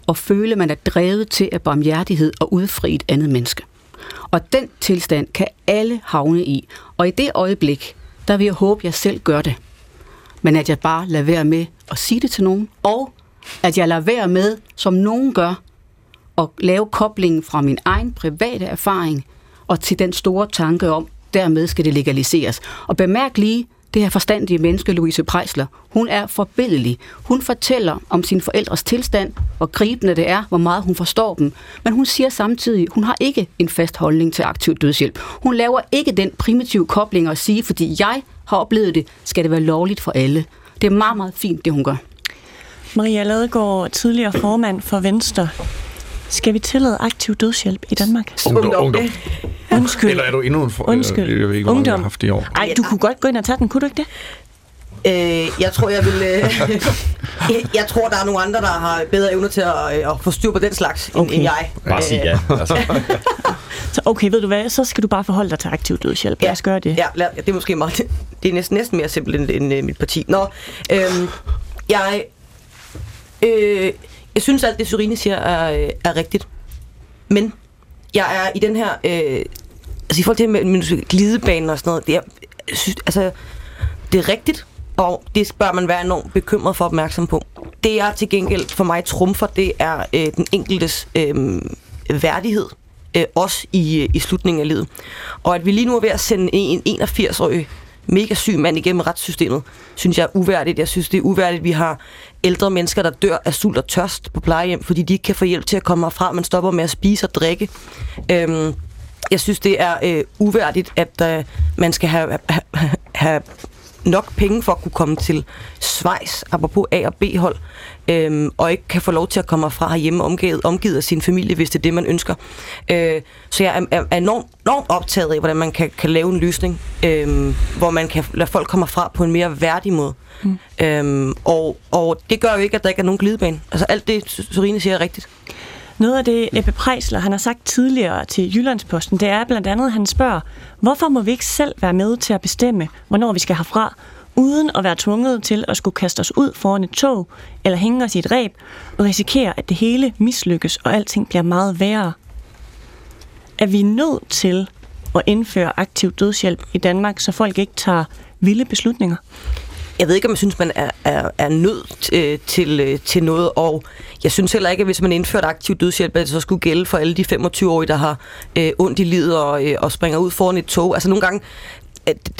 [SPEAKER 7] at føle, at man er drevet til at barmhjertighed og udfri et andet menneske. Og den tilstand kan alle havne i. Og i det øjeblik, der vil jeg håbe, at jeg selv gør det. Men at jeg bare lader være med at sige det til nogen, og at jeg lader være med, som nogen gør, at lave koblingen fra min egen private erfaring og til den store tanke om, dermed skal det legaliseres. Og bemærk lige, det her forstandige menneske, Louise Prejsler, hun er forbindelig. Hun fortæller om sin forældres tilstand, hvor gribende det er, hvor meget hun forstår dem. Men hun siger samtidig, hun har ikke en fast holdning til aktiv dødshjælp. Hun laver ikke den primitive kobling at sige, fordi jeg har oplevet det, skal det være lovligt for alle. Det er meget, meget fint, det hun gør.
[SPEAKER 2] Maria Ladegaard, tidligere formand for Venstre. Skal vi tillade aktiv dødshjælp i Danmark?
[SPEAKER 8] Ungdom. Ungdom.
[SPEAKER 2] Undskyld.
[SPEAKER 8] Eller er du endnu en for...
[SPEAKER 2] Undskyld.
[SPEAKER 8] Jeg ved ikke, hvor mange jeg har haft i år.
[SPEAKER 2] Ej, du kunne godt gå ind og tage den, kunne du ikke det?
[SPEAKER 10] Øh, jeg tror, jeg vil... Øh, jeg, tror, der er nogle andre, der har bedre evne til at, øh, at få styr på den slags, end,
[SPEAKER 2] Okay.
[SPEAKER 10] end jeg.
[SPEAKER 9] Bare sig ja. Altså.
[SPEAKER 2] Så okay, ved du hvad, så skal du bare forholde dig til aktiv dødshjælp. Lad os gøre det.
[SPEAKER 10] Ja, lad, det er måske meget... Det er næsten, næsten mere simpelt end, end øh, mit parti. Nå, øhm, jeg... Øh, jeg synes, alt det, Syrine siger, er, øh, er rigtigt. Men jeg er i den her... Øh, altså i forhold til med, med glidebanen og sådan noget, det er, jeg synes, altså, det er rigtigt, og det bør man være enormt bekymret for opmærksom på. Det er til gengæld for mig trumfer, det er øh, den enkeltes øh, værdighed, øh, også i, øh, i slutningen af livet. Og at vi lige nu er ved at sende en 81-årig mega syg mand igennem retssystemet, synes jeg er uværdigt. Jeg synes, det er uværdigt, at vi har ældre mennesker, der dør af sult og tørst på plejehjem, fordi de ikke kan få hjælp til at komme herfra, man stopper med at spise og drikke. Øhm, jeg synes, det er øh, uværdigt, at øh, man skal have, have, have nok penge for at kunne komme til Schweiz, apropos A- og B-hold, øhm, og ikke kan få lov til at komme herfra herhjemme omgivet, omgivet af sin familie, hvis det er det, man ønsker. Øh, så jeg er, er, enormt, enormt optaget af, hvordan man kan, kan lave en løsning, øhm, hvor man kan lade folk komme fra på en mere værdig måde. Mm. Øhm, og, og det gør jo ikke, at der ikke er nogen glidebane. Altså alt det, Sorine siger, er rigtigt.
[SPEAKER 2] Noget af det, Ebbe Prejsler han har sagt tidligere til Jyllandsposten, det er blandt andet, at han spørger, hvorfor må vi ikke selv være med til at bestemme, hvornår vi skal herfra, uden at være tvunget til at skulle kaste os ud foran et tog, eller hænge os i et ræb, og risikere, at det hele mislykkes, og alting bliver meget værre. Er vi nødt til at indføre aktiv dødshjælp i Danmark, så folk ikke tager vilde beslutninger?
[SPEAKER 10] Jeg ved ikke, om jeg synes, man er, er, er nødt øh, til, øh, til noget, og jeg synes heller ikke, at hvis man indførte aktiv dødshjælp, at det så skulle gælde for alle de 25-årige, der har øh, ondt i livet og, øh, og springer ud foran et tog. Altså nogle gange, at,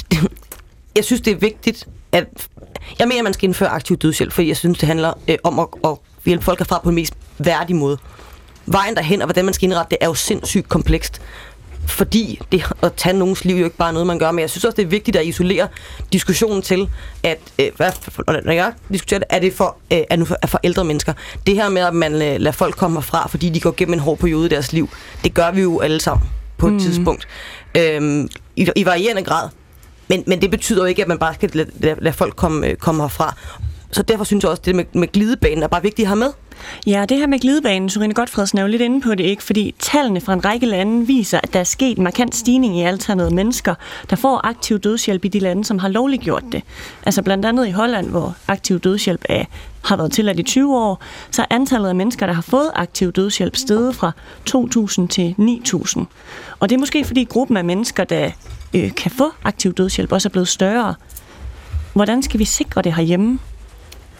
[SPEAKER 10] jeg synes, det er vigtigt, at jeg mener, at man skal indføre aktiv dødshjælp, for jeg synes, det handler øh, om at, at hjælpe folk herfra på en mest værdig måde. vejen derhen, og hvordan man skal indrette det, er jo sindssygt komplekst fordi det at tage nogens liv jo ikke bare er noget, man gør, men jeg synes også, det er vigtigt at isolere diskussionen til, at øh, hvad, når jeg diskuterer det, er det for, øh, er nu for, er for ældre mennesker. Det her med, at man øh, lader folk komme herfra, fordi de går gennem en hård periode i deres liv, det gør vi jo alle sammen på et mm. tidspunkt. Øhm, i, I varierende grad. Men, men det betyder jo ikke, at man bare skal lade, lade, lade folk komme, øh, komme herfra. Så derfor synes jeg også, at det med, med glidebanen er bare vigtigt at have med.
[SPEAKER 2] Ja, det her med glidebanen, Sorine Godfredsen er jo lidt inde på det, ikke? Fordi tallene fra en række lande viser, at der er sket en markant stigning i antallet af mennesker, der får aktiv dødshjælp i de lande, som har lovliggjort det. Altså blandt andet i Holland, hvor aktiv dødshjælp er, har været tilladt i 20 år, så er antallet af mennesker, der har fået aktiv dødshjælp, steget fra 2.000 til 9.000. Og det er måske fordi gruppen af mennesker, der øh, kan få aktiv dødshjælp, også er blevet større. Hvordan skal vi sikre det herhjemme?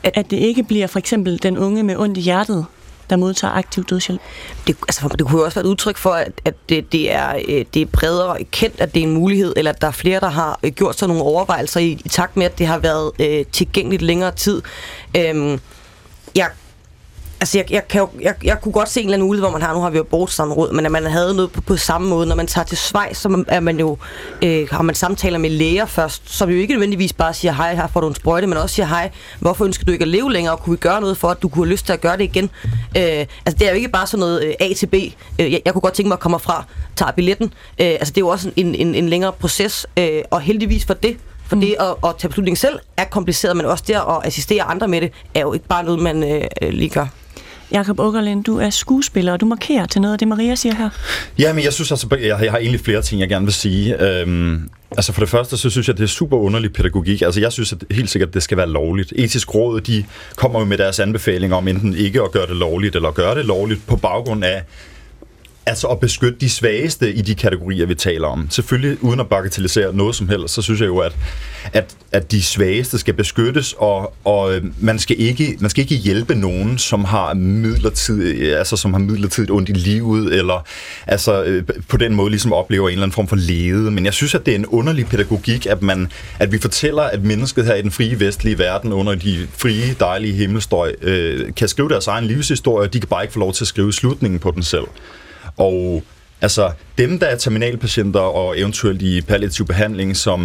[SPEAKER 2] At, at det ikke bliver for eksempel den unge med ondt i hjertet, der modtager aktiv dødshjælp?
[SPEAKER 10] Det, altså, det kunne jo også være et udtryk for, at, at det, det, er, øh, det er bredere kendt, at det er en mulighed, eller at der er flere, der har øh, gjort sig nogle overvejelser i, i takt med, at det har været øh, tilgængeligt længere tid. Øhm, jeg Altså, jeg, jeg, kan jo, jeg, jeg kunne godt se en eller anden mulighed, hvor man har, nu har vi jo råd, men at man havde noget på, på samme måde. Når man tager til Schweiz, så er man jo, øh, har man samtaler med læger først, som jo ikke nødvendigvis bare siger, hej, her får du en sprøjte, men også siger, hej, hvorfor ønsker du ikke at leve længere, og kunne vi gøre noget for, at du kunne have lyst til at gøre det igen? Øh, altså, det er jo ikke bare sådan noget øh, A til B. Øh, jeg, jeg kunne godt tænke mig at komme fra, tager billetten. Øh, altså, det er jo også en, en, en længere proces, øh, og heldigvis for det, for mm. det at, at tage beslutningen selv er kompliceret, men også det at assistere andre med det, er jo ikke bare noget, man øh, lige gør.
[SPEAKER 2] Jakob Åkerlind, du er skuespiller, og du markerer til noget af det, Maria siger her.
[SPEAKER 9] Ja, men jeg synes altså, jeg, jeg har egentlig flere ting, jeg gerne vil sige. Øhm, altså for det første, så synes jeg, det er super underlig pædagogik. Altså jeg synes at helt sikkert, at det skal være lovligt. Etisk råd, de kommer jo med deres anbefalinger om enten ikke at gøre det lovligt, eller at gøre det lovligt på baggrund af Altså at beskytte de svageste i de kategorier, vi taler om. Selvfølgelig uden at bagatellisere noget som helst, så synes jeg jo, at, at, at de svageste skal beskyttes, og, og øh, man, skal ikke, man skal ikke hjælpe nogen, som har midlertidigt, altså, som har midlertidigt ondt i livet, eller altså, øh, på den måde ligesom oplever en eller anden form for lede. Men jeg synes, at det er en underlig pædagogik, at, man, at vi fortæller, at mennesket her i den frie vestlige verden, under de frie, dejlige himmelstøj, øh, kan skrive deres egen livshistorie, og de kan bare ikke få lov til at skrive slutningen på den selv. Og altså dem, der er terminalpatienter og eventuelt i palliativ behandling, som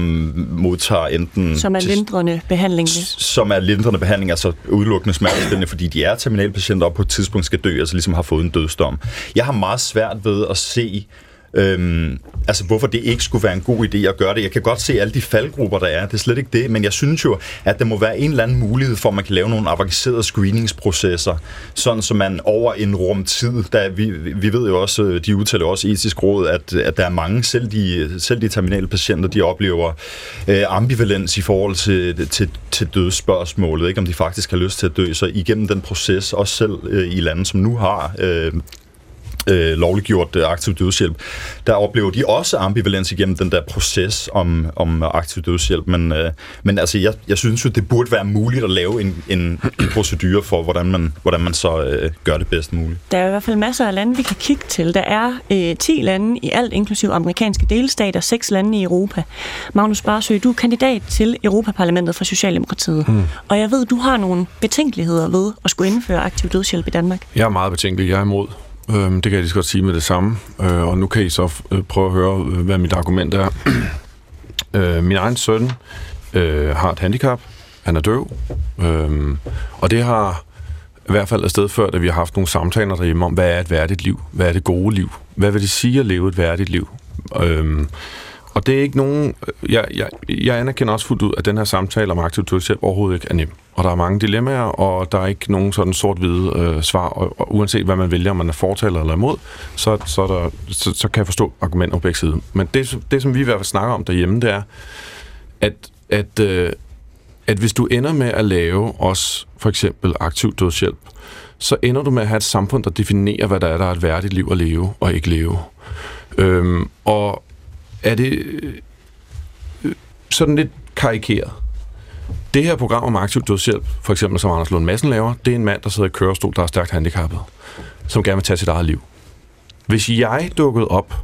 [SPEAKER 9] modtager enten...
[SPEAKER 2] Som er lindrende behandling.
[SPEAKER 9] Som er lindrende behandling, altså udelukkende smertestillende, fordi de er terminalpatienter og på et tidspunkt skal dø, altså ligesom har fået en dødsdom. Jeg har meget svært ved at se Øhm, altså hvorfor det ikke skulle være en god idé at gøre det. Jeg kan godt se alle de faldgrupper, der er. Det er slet ikke det. Men jeg synes jo, at der må være en eller anden mulighed for, at man kan lave nogle avancerede screeningsprocesser, sådan så man over en rumtid, der vi, vi ved jo også, de udtaler også etisk råd, at, at der er mange, selv de, selv de terminale patienter, de oplever øh, ambivalens i forhold til, til, til dødsspørgsmålet, ikke om de faktisk har lyst til at dø. Så igennem den proces, også selv øh, i lande, som nu har øh, øh, lovliggjort øh, aktiv dødshjælp, der oplever de også ambivalens igennem den der proces om, om aktiv dødshjælp. Men, øh, men altså, jeg, jeg synes jo, det burde være muligt at lave en, en, en procedure for, hvordan man, hvordan man så øh, gør det bedst muligt.
[SPEAKER 2] Der er i hvert fald masser af lande, vi kan kigge til. Der er øh, 10 lande i alt, inklusive amerikanske delstater, 6 lande i Europa. Magnus Barsø, du er kandidat til Europaparlamentet for Socialdemokratiet. Mm. Og jeg ved, du har nogle betænkeligheder ved at skulle indføre aktiv dødshjælp i Danmark.
[SPEAKER 8] Jeg er meget betænkelig. Jeg er imod. Øh, det kan jeg lige så godt sige med det samme. Øh, og nu kan I så øh, prøve at høre, øh, hvad mit argument er. øh, min egen søn øh, har et handicap. Han er døv. Øh, og det har i hvert fald afsted før, at vi har haft nogle samtaler derhjemme om, hvad er et værdigt liv? Hvad er det gode liv? Hvad vil det sige at leve et værdigt liv? Øh, og det er ikke nogen... Øh, jeg, jeg, jeg anerkender også fuldt ud, at den her samtale om aktiv dødshjælp overhovedet ikke er nem. Og der er mange dilemmaer, og der er ikke nogen sådan sort-hvide øh, svar. Og, og uanset hvad man vælger, om man er fortaler eller imod, så, så, der, så, så kan jeg forstå argumenter på begge sider. Men det, det, som vi i hvert fald snakker om derhjemme, det er, at, at, øh, at hvis du ender med at lave også for eksempel aktiv dødshjælp, så ender du med at have et samfund, der definerer, hvad der er, der er et værdigt liv at leve og ikke leve. Øhm, og er det øh, sådan lidt karikeret. Det her program om aktiv dødshjælp, for eksempel som Anders Lund Madsen laver, det er en mand, der sidder i kørestol, der er stærkt handicappet, som gerne vil tage sit eget liv. Hvis jeg dukkede op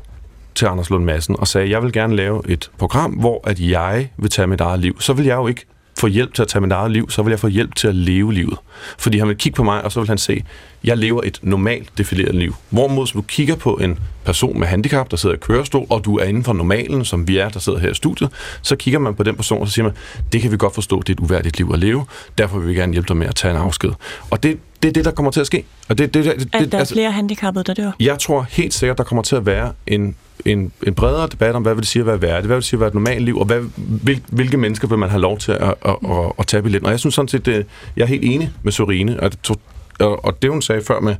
[SPEAKER 8] til Anders Lund Madsen og sagde, jeg vil gerne lave et program, hvor at jeg vil tage mit eget liv, så vil jeg jo ikke få hjælp til at tage mit eget liv, så vil jeg få hjælp til at leve livet. Fordi han vil kigge på mig, og så vil han se, jeg lever et normalt defineret liv. Hvorimod, hvis du kigger på en person med handicap, der sidder i kørestol, og du er inden for normalen, som vi er, der sidder her i studiet, så kigger man på den person, og så siger man, det kan vi godt forstå, det er et uværdigt liv at leve, derfor vil vi gerne hjælpe dig med at tage en afsked. Og det, det er det, der kommer til at ske. Og det, det, det, det,
[SPEAKER 2] At der er flere handicappede, der dør.
[SPEAKER 8] jeg tror helt sikkert, der kommer til at være en, en, en bredere debat om, hvad vil det sige at være værdigt, hvad vil det sige at være et normalt liv, og hvad, hvil, hvilke mennesker vil man have lov til at, at, at, at tage billetten. Og jeg synes sådan set, det, jeg er helt enig med Sorine, og, det- og, og det hun sagde før med,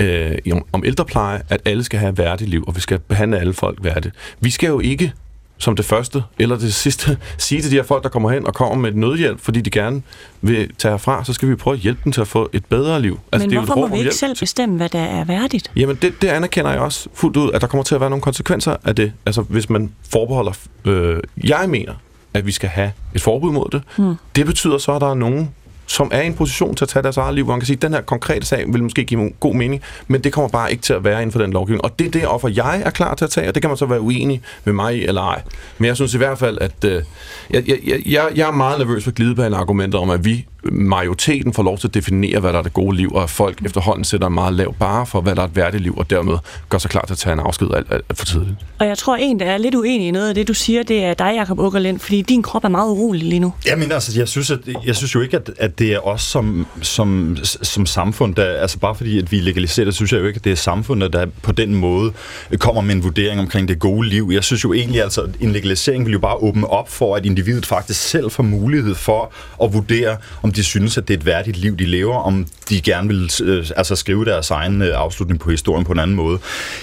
[SPEAKER 8] øh, om, om ældrepleje, at alle skal have et værdigt liv, og vi skal behandle alle folk værdigt. Vi skal jo ikke som det første eller det sidste sige til de her folk, der kommer hen og kommer med et nødhjælp, fordi de gerne vil tage herfra, så skal vi prøve at hjælpe dem til at få et bedre liv.
[SPEAKER 2] Men
[SPEAKER 8] det er
[SPEAKER 2] hvorfor må vi ikke selv bestemme, hvad der er værdigt?
[SPEAKER 8] Jamen, det, det anerkender jeg også fuldt ud, at der kommer til at være nogle konsekvenser af det. Altså, hvis man forbeholder... Øh, jeg mener, at vi skal have et forbud mod det.
[SPEAKER 2] Hmm.
[SPEAKER 8] Det betyder så, at der er nogen, som er i en position til at tage deres eget liv, hvor man kan sige, at den her konkrete sag vil måske give god mening, men det kommer bare ikke til at være inden for den lovgivning. Og det er det offer, jeg er klar til at tage, og det kan man så være uenig med mig i eller ej. Men jeg synes i hvert fald, at øh, jeg, jeg, jeg, jeg er meget nervøs for glidebaneargumenter om, at vi, majoriteten, får lov til at definere, hvad der er det gode liv, og at folk efterhånden sætter en meget lav bare for, hvad der er et værdigt liv, og dermed gør sig klar til at tage en afsked alt, alt, for tidligt.
[SPEAKER 2] Og jeg tror, en, der er lidt uenig i noget af det, du siger, det er dig, Jacob Ukkerlind, fordi din krop er meget urolig lige nu.
[SPEAKER 9] Jamen altså, jeg synes, at, jeg synes jo ikke, at, at det er os som, som, som samfund, der, altså bare fordi, at vi legaliserer det, synes jeg jo ikke, at det er samfundet, der på den måde kommer med en vurdering omkring det gode liv. Jeg synes jo egentlig, altså, at en legalisering vil jo bare åbne op for, at individet faktisk selv får mulighed for at vurdere, om de synes, at det er et værdigt liv, de lever, om de gerne vil øh, altså skrive deres egen øh, afslutning på historien på en anden måde.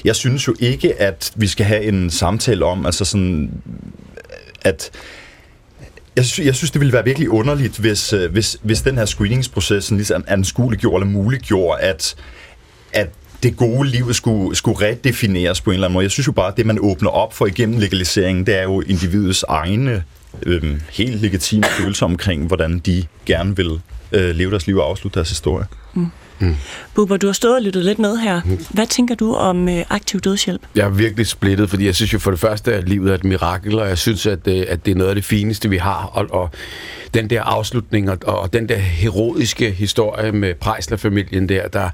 [SPEAKER 9] Jeg synes jo ikke, at vi skal have en samtale om, altså sådan, at jeg synes, jeg synes, det ville være virkelig underligt, hvis, øh, hvis, hvis den her screeningsproces ligesom anskueliggjorde eller muliggjorde, at, at det gode liv skulle, skulle redefineres på en eller anden måde. Jeg synes jo bare, at det, man åbner op for igennem legaliseringen, det er jo individets egne øh, helt legitime følelser omkring, hvordan de gerne vil øh, leve deres liv og afslutte deres historie.
[SPEAKER 2] Mm. Bubber, du har stået og lyttet lidt med her. Hvad tænker du om øh, aktiv dødshjælp?
[SPEAKER 6] Jeg er virkelig splittet, fordi jeg synes jo for det første, at livet er et mirakel, og jeg synes, at, øh, at det er noget af det fineste, vi har. Og, og den der afslutning og, og den der heroiske historie med Prejsler-familien der, der,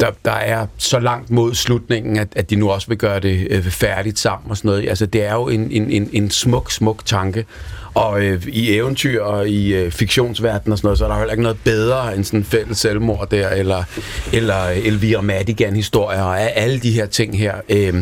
[SPEAKER 6] der, der er så langt mod slutningen, at, at de nu også vil gøre det øh, færdigt sammen og sådan noget. Altså, det er jo en, en, en, en smuk, smuk tanke. Og øh, i eventyr og i øh, fiktionsverdenen og sådan noget, så er der heller ikke noget bedre end sådan en fælles selvmord der, eller, eller Elvira Madigan-historier og alle de her ting her. Øh,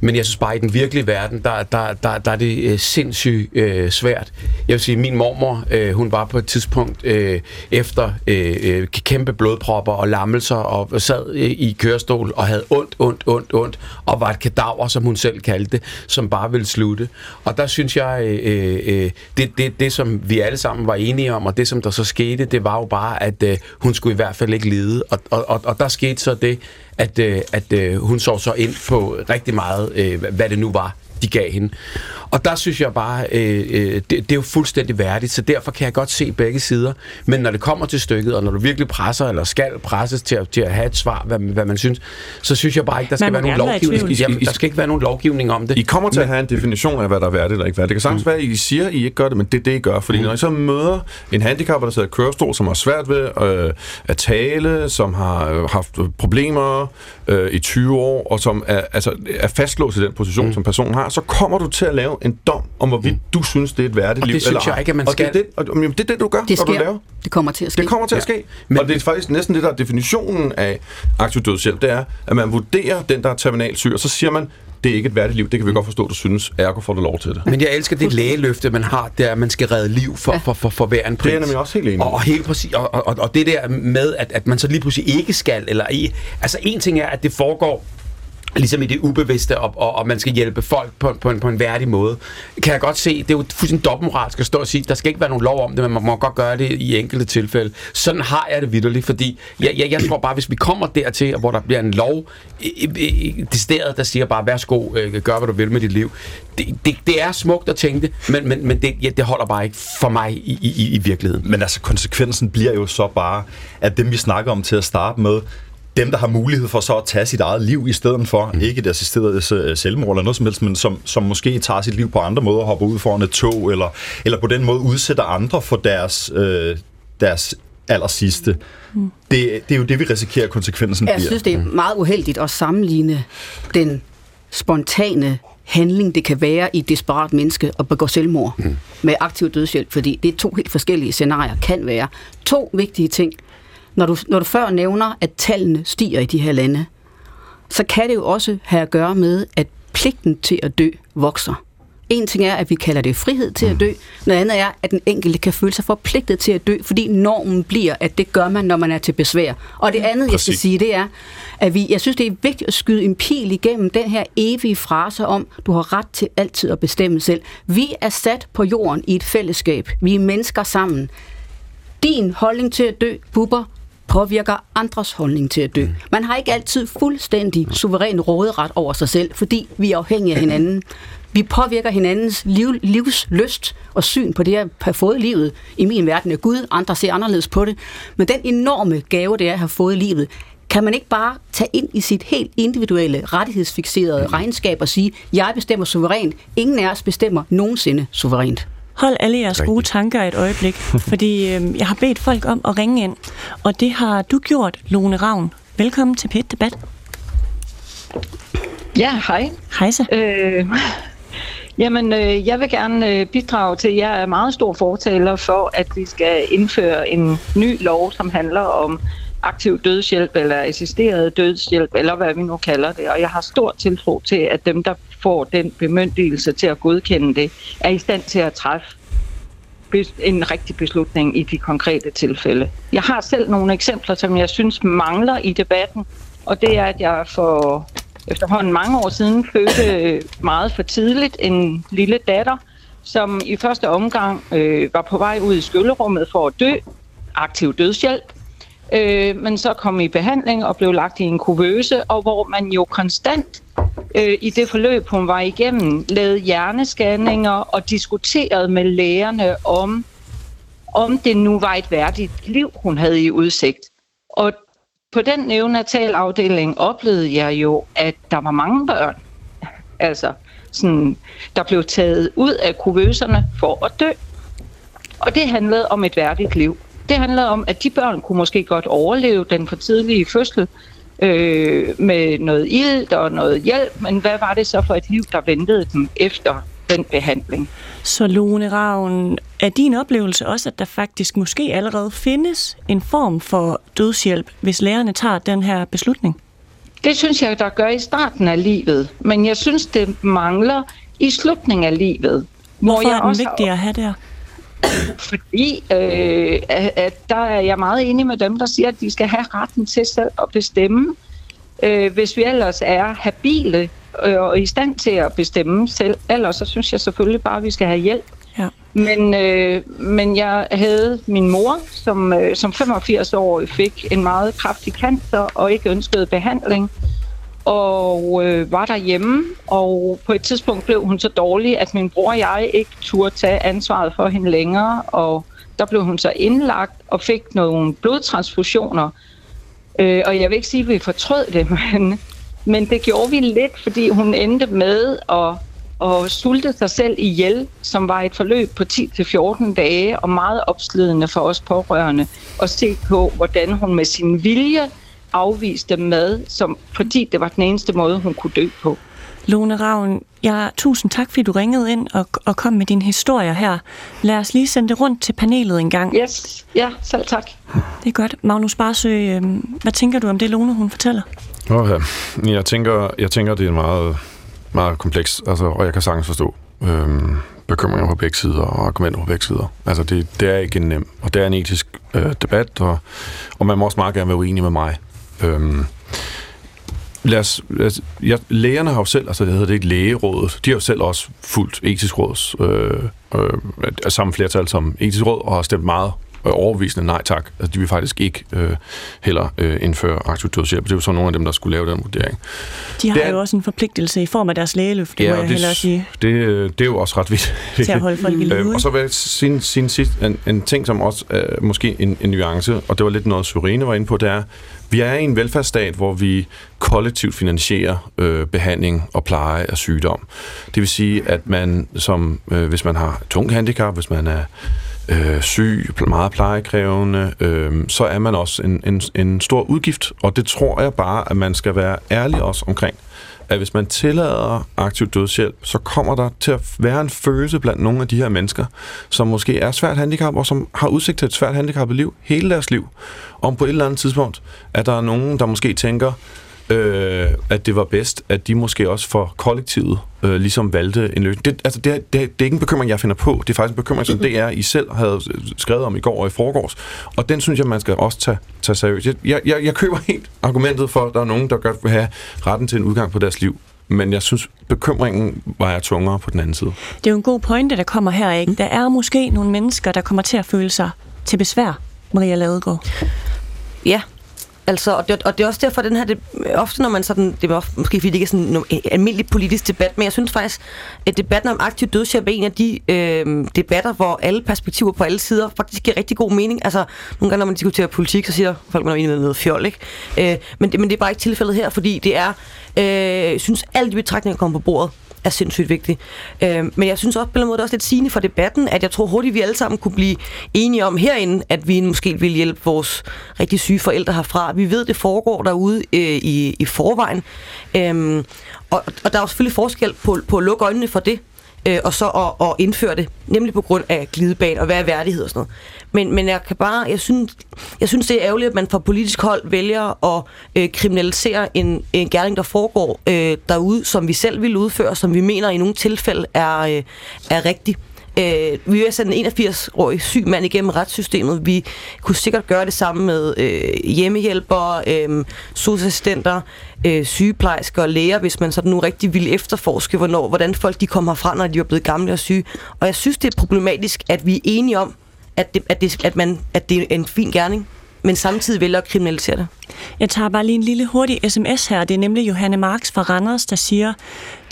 [SPEAKER 6] men jeg synes bare, i den virkelige verden, der, der, der, der er det øh, sindssygt øh, svært. Jeg vil sige, min mormor, øh, hun var på et tidspunkt øh, efter øh, øh, kæmpe blodpropper og lammelser, og sad øh, i kørestol og havde ondt, ondt, ondt, ondt, og var et kadaver, som hun selv kaldte det, som bare ville slutte. Og der synes jeg, øh, øh, øh det, det, det som vi alle sammen var enige om, og det som der så skete, det var jo bare, at øh, hun skulle i hvert fald ikke lide. Og, og, og, og der skete så det, at, øh, at øh, hun så så ind på rigtig meget, øh, hvad det nu var, de gav hende. Og der synes jeg bare, øh, øh, det, det er jo fuldstændig værdigt, så derfor kan jeg godt se begge sider. Men når det kommer til stykket, og når du virkelig presser, eller skal presses til at, til at have et svar, hvad, hvad man synes, så synes jeg bare ikke, der skal
[SPEAKER 2] Man
[SPEAKER 6] være nogen lovgivning. Jamen, der skal ikke være nogen lovgivning om det.
[SPEAKER 8] I kommer til at have en definition af, hvad der er værdigt eller ikke værdigt. Det kan sagtens være, at I siger, at I ikke gør det, men det er det, I gør. Fordi når I så møder en handicapper, der sidder i kørestol, som har svært ved øh, at tale, som har øh, haft problemer øh, i 20 år, og som er, altså, er fastlåst i den position, mm. som personen har, så kommer du til at lave en dom om, hvorvidt mm. du synes, det er et værdigt
[SPEAKER 6] Og
[SPEAKER 8] liv
[SPEAKER 6] det synes
[SPEAKER 8] eller
[SPEAKER 6] jeg ikke, at man
[SPEAKER 8] og Det er
[SPEAKER 6] skal.
[SPEAKER 8] det, og, jamen, det er det, du gør,
[SPEAKER 7] Det
[SPEAKER 8] når du
[SPEAKER 7] sker.
[SPEAKER 8] laver.
[SPEAKER 7] Det kommer til at ske.
[SPEAKER 8] Det kommer til at ske. Men, og det er faktisk næsten det, der er definitionen af aktiv dødshjælp, det er, at man vurderer den, der er terminal syg, og så siger man, det er ikke et værdigt liv, det kan vi godt forstå, du synes, ergo får du lov til det.
[SPEAKER 6] Men jeg elsker det lægeløfte, man har, er, at man skal redde liv for, for, for, for hver en pris.
[SPEAKER 8] Det er nemlig også helt enig.
[SPEAKER 6] Og, og helt præcis, og, og, og det der med, at, at man så lige pludselig ikke skal, eller i, altså en ting er, at det foregår ligesom i det ubevidste, og, og, og man skal hjælpe folk på, på, en, på en værdig måde. Kan jeg godt se, det er jo fuldstændig dobbeltmoralsk at stå og sige, der skal ikke være nogen lov om det, men man må godt gøre det i enkelte tilfælde. Sådan har jeg det vidderligt, fordi jeg, jeg, jeg tror bare, hvis vi kommer dertil, hvor der bliver en lov, decideret, der siger bare, værsgo, øh, gør hvad du vil med dit liv. Det, det, det er smukt at tænke det, men, men, men det, ja, det holder bare ikke for mig i, i, i virkeligheden.
[SPEAKER 9] Men altså, konsekvensen bliver jo så bare, at dem vi snakker om til at starte med, dem, der har mulighed for så at tage sit eget liv i stedet for, mm. ikke et assisteret øh, selvmord eller noget som helst, men som, som måske tager sit liv på andre måder, hopper ud foran et tog, eller, eller på den måde udsætter andre for deres, øh, deres aller sidste. Mm. Det, det er jo det, vi risikerer, konsekvensen
[SPEAKER 7] Jeg
[SPEAKER 9] bliver.
[SPEAKER 7] synes, det er meget uheldigt at sammenligne den spontane handling, det kan være i et desperat menneske at begå selvmord mm. med aktiv dødshjælp, fordi det er to helt forskellige scenarier, kan være. To vigtige ting. Når du, når du før nævner, at tallene stiger i de her lande, så kan det jo også have at gøre med, at pligten til at dø vokser. En ting er, at vi kalder det frihed til at dø. Noget andet er, at den enkelte kan føle sig forpligtet til at dø, fordi normen bliver, at det gør man, når man er til besvær. Og det andet, jeg skal
[SPEAKER 19] Præcis.
[SPEAKER 7] sige, det er, at vi, jeg synes, det er vigtigt at skyde en pil igennem den her evige frase om, du har ret til altid at bestemme selv. Vi er sat på jorden i et fællesskab. Vi er mennesker sammen. Din holdning til at dø, buber, påvirker andres holdning til at dø. Man har ikke altid fuldstændig suveræn råderet over sig selv, fordi vi er afhængige af hinanden. Vi påvirker hinandens liv, livslyst og syn på det at have fået livet. I min verden er Gud, andre ser anderledes på det. Men den enorme gave, det er at have fået livet, kan man ikke bare tage ind i sit helt individuelle, rettighedsfixerede regnskab og sige, jeg bestemmer suverænt, ingen af os bestemmer nogensinde suverænt.
[SPEAKER 2] Hold alle jeres gode tanker et øjeblik, fordi øh, jeg har bedt folk om at ringe ind, og det har du gjort, Lone Ravn. Velkommen til Pet Debat.
[SPEAKER 19] Ja, hej.
[SPEAKER 2] Hejsa.
[SPEAKER 19] Øh, jamen, øh, jeg vil gerne øh, bidrage til, jeg er meget stor fortaler for, at vi skal indføre en ny lov, som handler om aktiv dødshjælp eller assisteret dødshjælp, eller hvad vi nu kalder det. Og jeg har stor tiltro til, at dem, der får den bemyndigelse til at godkende det, er i stand til at træffe en rigtig beslutning i de konkrete tilfælde. Jeg har selv nogle eksempler, som jeg synes mangler i debatten, og det er, at jeg for efterhånden mange år siden fødte meget for tidligt en lille datter, som i første omgang øh, var på vej ud i skyllerummet for at dø, aktiv dødshjælp, øh, men så kom i behandling og blev lagt i en kuvøse, og hvor man jo konstant øh, i det forløb, hun var igennem, lavede hjernescanninger og diskuterede med lægerne om, om det nu var et værdigt liv, hun havde i udsigt. Og på den neonatalafdeling oplevede jeg jo, at der var mange børn, altså sådan, der blev taget ud af kuvøserne for at dø. Og det handlede om et værdigt liv. Det handlede om, at de børn kunne måske godt overleve den for tidlige fødsel øh, med noget ilt og noget hjælp, men hvad var det så for et liv, der ventede dem efter den behandling?
[SPEAKER 2] Så Lone Ravn, er din oplevelse også, at der faktisk måske allerede findes en form for dødshjælp, hvis lærerne tager den her beslutning?
[SPEAKER 19] Det synes jeg, der gør i starten af livet, men jeg synes, det mangler i slutningen af livet.
[SPEAKER 2] Hvorfor
[SPEAKER 19] jeg
[SPEAKER 2] er den
[SPEAKER 19] også
[SPEAKER 2] vigtig at have der?
[SPEAKER 19] Fordi øh, at, der er jeg meget enig med dem, der siger, at de skal have retten til selv at bestemme. Øh, hvis vi ellers er habile øh, og i stand til at bestemme selv, ellers så synes jeg selvfølgelig bare, at vi skal have hjælp.
[SPEAKER 2] Ja.
[SPEAKER 19] Men, øh, men jeg havde min mor, som, øh, som 85-årig fik en meget kraftig cancer og ikke ønskede behandling. Og øh, var derhjemme, og på et tidspunkt blev hun så dårlig, at min bror og jeg ikke turde tage ansvaret for hende længere. Og der blev hun så indlagt og fik nogle blodtransfusioner. Øh, og jeg vil ikke sige, at vi fortrød det, men, men det gjorde vi lidt, fordi hun endte med at og sulte sig selv ihjel, som var et forløb på 10-14 dage, og meget opslidende for os pårørende, at se på, hvordan hun med sin vilje afviste mad, som, fordi det var den eneste måde, hun kunne dø på.
[SPEAKER 2] Lone Ravn, jeg, tusind tak, fordi du ringede ind og, og kom med dine historier her. Lad os lige sende det rundt til panelet en gang.
[SPEAKER 19] Yes, ja, selv tak.
[SPEAKER 2] Det er godt. Magnus Barsø, øh, hvad tænker du om det, Lone hun fortæller?
[SPEAKER 8] Okay. Jeg tænker, jeg tænker, det er meget, meget komplekst, altså, og jeg kan sagtens forstå øhm, bekymringer på begge sider og argumenter på begge sider. Altså, det, det er ikke en nem, og det er en etisk øh, debat, og, og man må også meget gerne være uenig med mig. Øhm, lad os, lad os, ja, lægerne har jo selv, altså det hedder det ikke lægerådet, de har jo selv også fulgt etisk råds øh, øh, samme flertal som etisk råd, og har stemt meget overvisende nej tak. Altså, de vil faktisk ikke øh, heller øh, indføre aktiv dødshjælp. Det er jo så nogle af dem, der skulle lave den vurdering.
[SPEAKER 2] De har
[SPEAKER 8] Det er-
[SPEAKER 2] jo også en forpligtelse i form af deres lægeløft, det må jeg hellere sige.
[SPEAKER 8] det, øh, det er jo også ret vildt.
[SPEAKER 2] Til at holde folk i live,
[SPEAKER 8] Øhm,
[SPEAKER 2] ikke?
[SPEAKER 8] Og så vil jeg sige, sige sidst, en, en ting, som også er måske en, en nuance, og det var lidt noget, Sørine var inde på, det er, vi er i en velfærdsstat, hvor vi kollektivt finansierer øh, behandling og pleje af sygdom. Det vil sige, at man, som øh, hvis man har tung handicap, hvis man er øh, syg, meget plejekrævende, øh, så er man også en, en, en stor udgift. Og det tror jeg bare, at man skal være ærlig også omkring at hvis man tillader aktiv dødshjælp, så kommer der til at være en følelse blandt nogle af de her mennesker, som måske er svært handicap, og som har udsigt til et svært handicappet liv hele deres liv. Om på et eller andet tidspunkt, at der er nogen, der måske tænker, øh, at det var bedst, at de måske også for kollektivet øh, ligesom valgte en løsning. Det, altså, det, er, det, det er ikke en bekymring, jeg finder på. Det er faktisk en bekymring, som DR I selv havde skrevet om i går og i forgårs. Og den synes jeg, man skal også tage, tage seriøst. Jeg, jeg, jeg, jeg køber helt argumentet for, at der er nogen, der godt vil have retten til en udgang på deres liv. Men jeg synes, bekymringen vejer tungere på den anden side.
[SPEAKER 2] Det er jo en god pointe, der kommer her, ikke? Der er måske nogle mennesker, der kommer til at føle sig til besvær, Maria Ladegaard.
[SPEAKER 10] Ja, altså, og det, og det er også derfor, den her, det, ofte når man sådan, det er ofte, måske fordi det ikke er sådan en almindelig politisk debat, men jeg synes faktisk, at debatten om aktiv dødshjælp er en af de øh, debatter, hvor alle perspektiver på alle sider faktisk giver rigtig god mening. Altså, nogle gange, når man diskuterer politik, så siger folk, man er enig med noget fjol, ikke? Øh, men, det, men det er bare ikke tilfældet her, fordi det er, øh, synes, alle de betragtninger, kommer på bordet, er sindssygt vigtigt. Øh, men jeg synes også på en måde, det er også lidt sigende for debatten, at jeg tror hurtigt, vi alle sammen kunne blive enige om herinde, at vi måske vil hjælpe vores rigtig syge forældre herfra. Vi ved, det foregår derude øh, i, i forvejen. Øh, og, og der er jo selvfølgelig forskel på, på at lukke øjnene for det, øh, og så at, at indføre det, nemlig på grund af glidebane og hvad er værdighed og sådan noget. Men, men jeg kan bare, jeg synes, jeg synes det er ærgerligt, at man fra politisk hold vælger at øh, kriminalisere en, en gerning, der foregår øh, derude, som vi selv vil udføre, som vi mener i nogle tilfælde er, øh, er rigtig. Øh, vi vil sende en 81-årig syg mand igennem retssystemet. Vi kunne sikkert gøre det samme med øh, hjemmehjælpere, øh, socialassistenter, øh, sygeplejersker og læger, hvis man sådan nu rigtig ville efterforske, hvornår, hvordan folk de kommer herfra, når de er blevet gamle og syge. Og jeg synes, det er problematisk, at vi er enige om, at det, at det, at man, at det er en fin gerning, men samtidig vælger at kriminalisere det.
[SPEAKER 2] Jeg tager bare lige en lille hurtig sms her. Det er nemlig Johanne Marks fra Randers, der siger,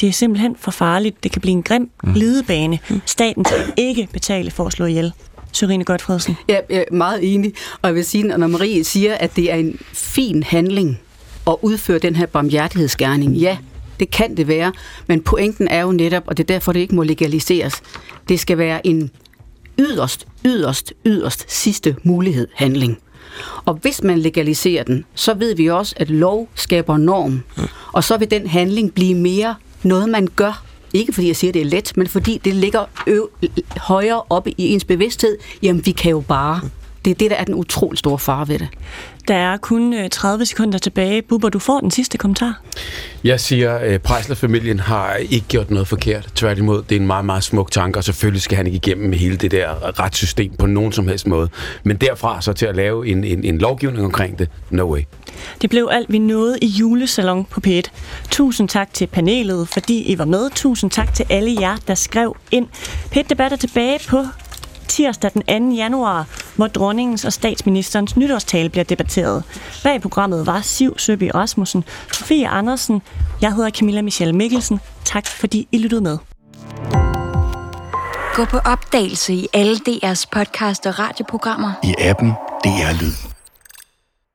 [SPEAKER 2] det er simpelthen for farligt. Det kan blive en grim glidebane. Staten skal ikke betale for at slå ihjel. Sørine Godfredsen.
[SPEAKER 7] Ja, jeg er meget enig. Og jeg vil sige, når Marie siger, at det er en fin handling at udføre den her barmhjertighedsgerning, ja, det kan det være, men pointen er jo netop, og det er derfor, det ikke må legaliseres, det skal være en yderst, yderst, yderst sidste mulighed handling. Og hvis man legaliserer den, så ved vi også, at lov skaber norm. Og så vil den handling blive mere noget, man gør. Ikke fordi jeg siger, at det er let, men fordi det ligger øv- højere oppe i ens bevidsthed. Jamen, vi kan jo bare. Det er det, der er den utrolig store fare ved det.
[SPEAKER 2] Der er kun øh, 30 sekunder tilbage. Bubber, du får den sidste kommentar.
[SPEAKER 6] Jeg siger, at Prejsler-familien har ikke gjort noget forkert. Tværtimod, det er en meget, meget smuk tanke, og selvfølgelig skal han ikke igennem med hele det der retssystem på nogen som helst måde. Men derfra så til at lave en, en, en lovgivning omkring det, no way.
[SPEAKER 2] Det blev alt, vi nåede i julesalon på P1. Tusind tak til panelet, fordi I var med. Tusind tak til alle jer, der skrev ind. P1 Debat er tilbage på tirsdag den 2. januar, hvor dronningens og statsministerens nytårstale bliver debatteret. Bag programmet var Siv Søby Rasmussen, Sofie Andersen, jeg hedder Camilla Michelle Mikkelsen. Tak fordi I lyttede med.
[SPEAKER 20] Gå på opdagelse i alle DR's podcast og radioprogrammer.
[SPEAKER 21] I appen DR Lyd.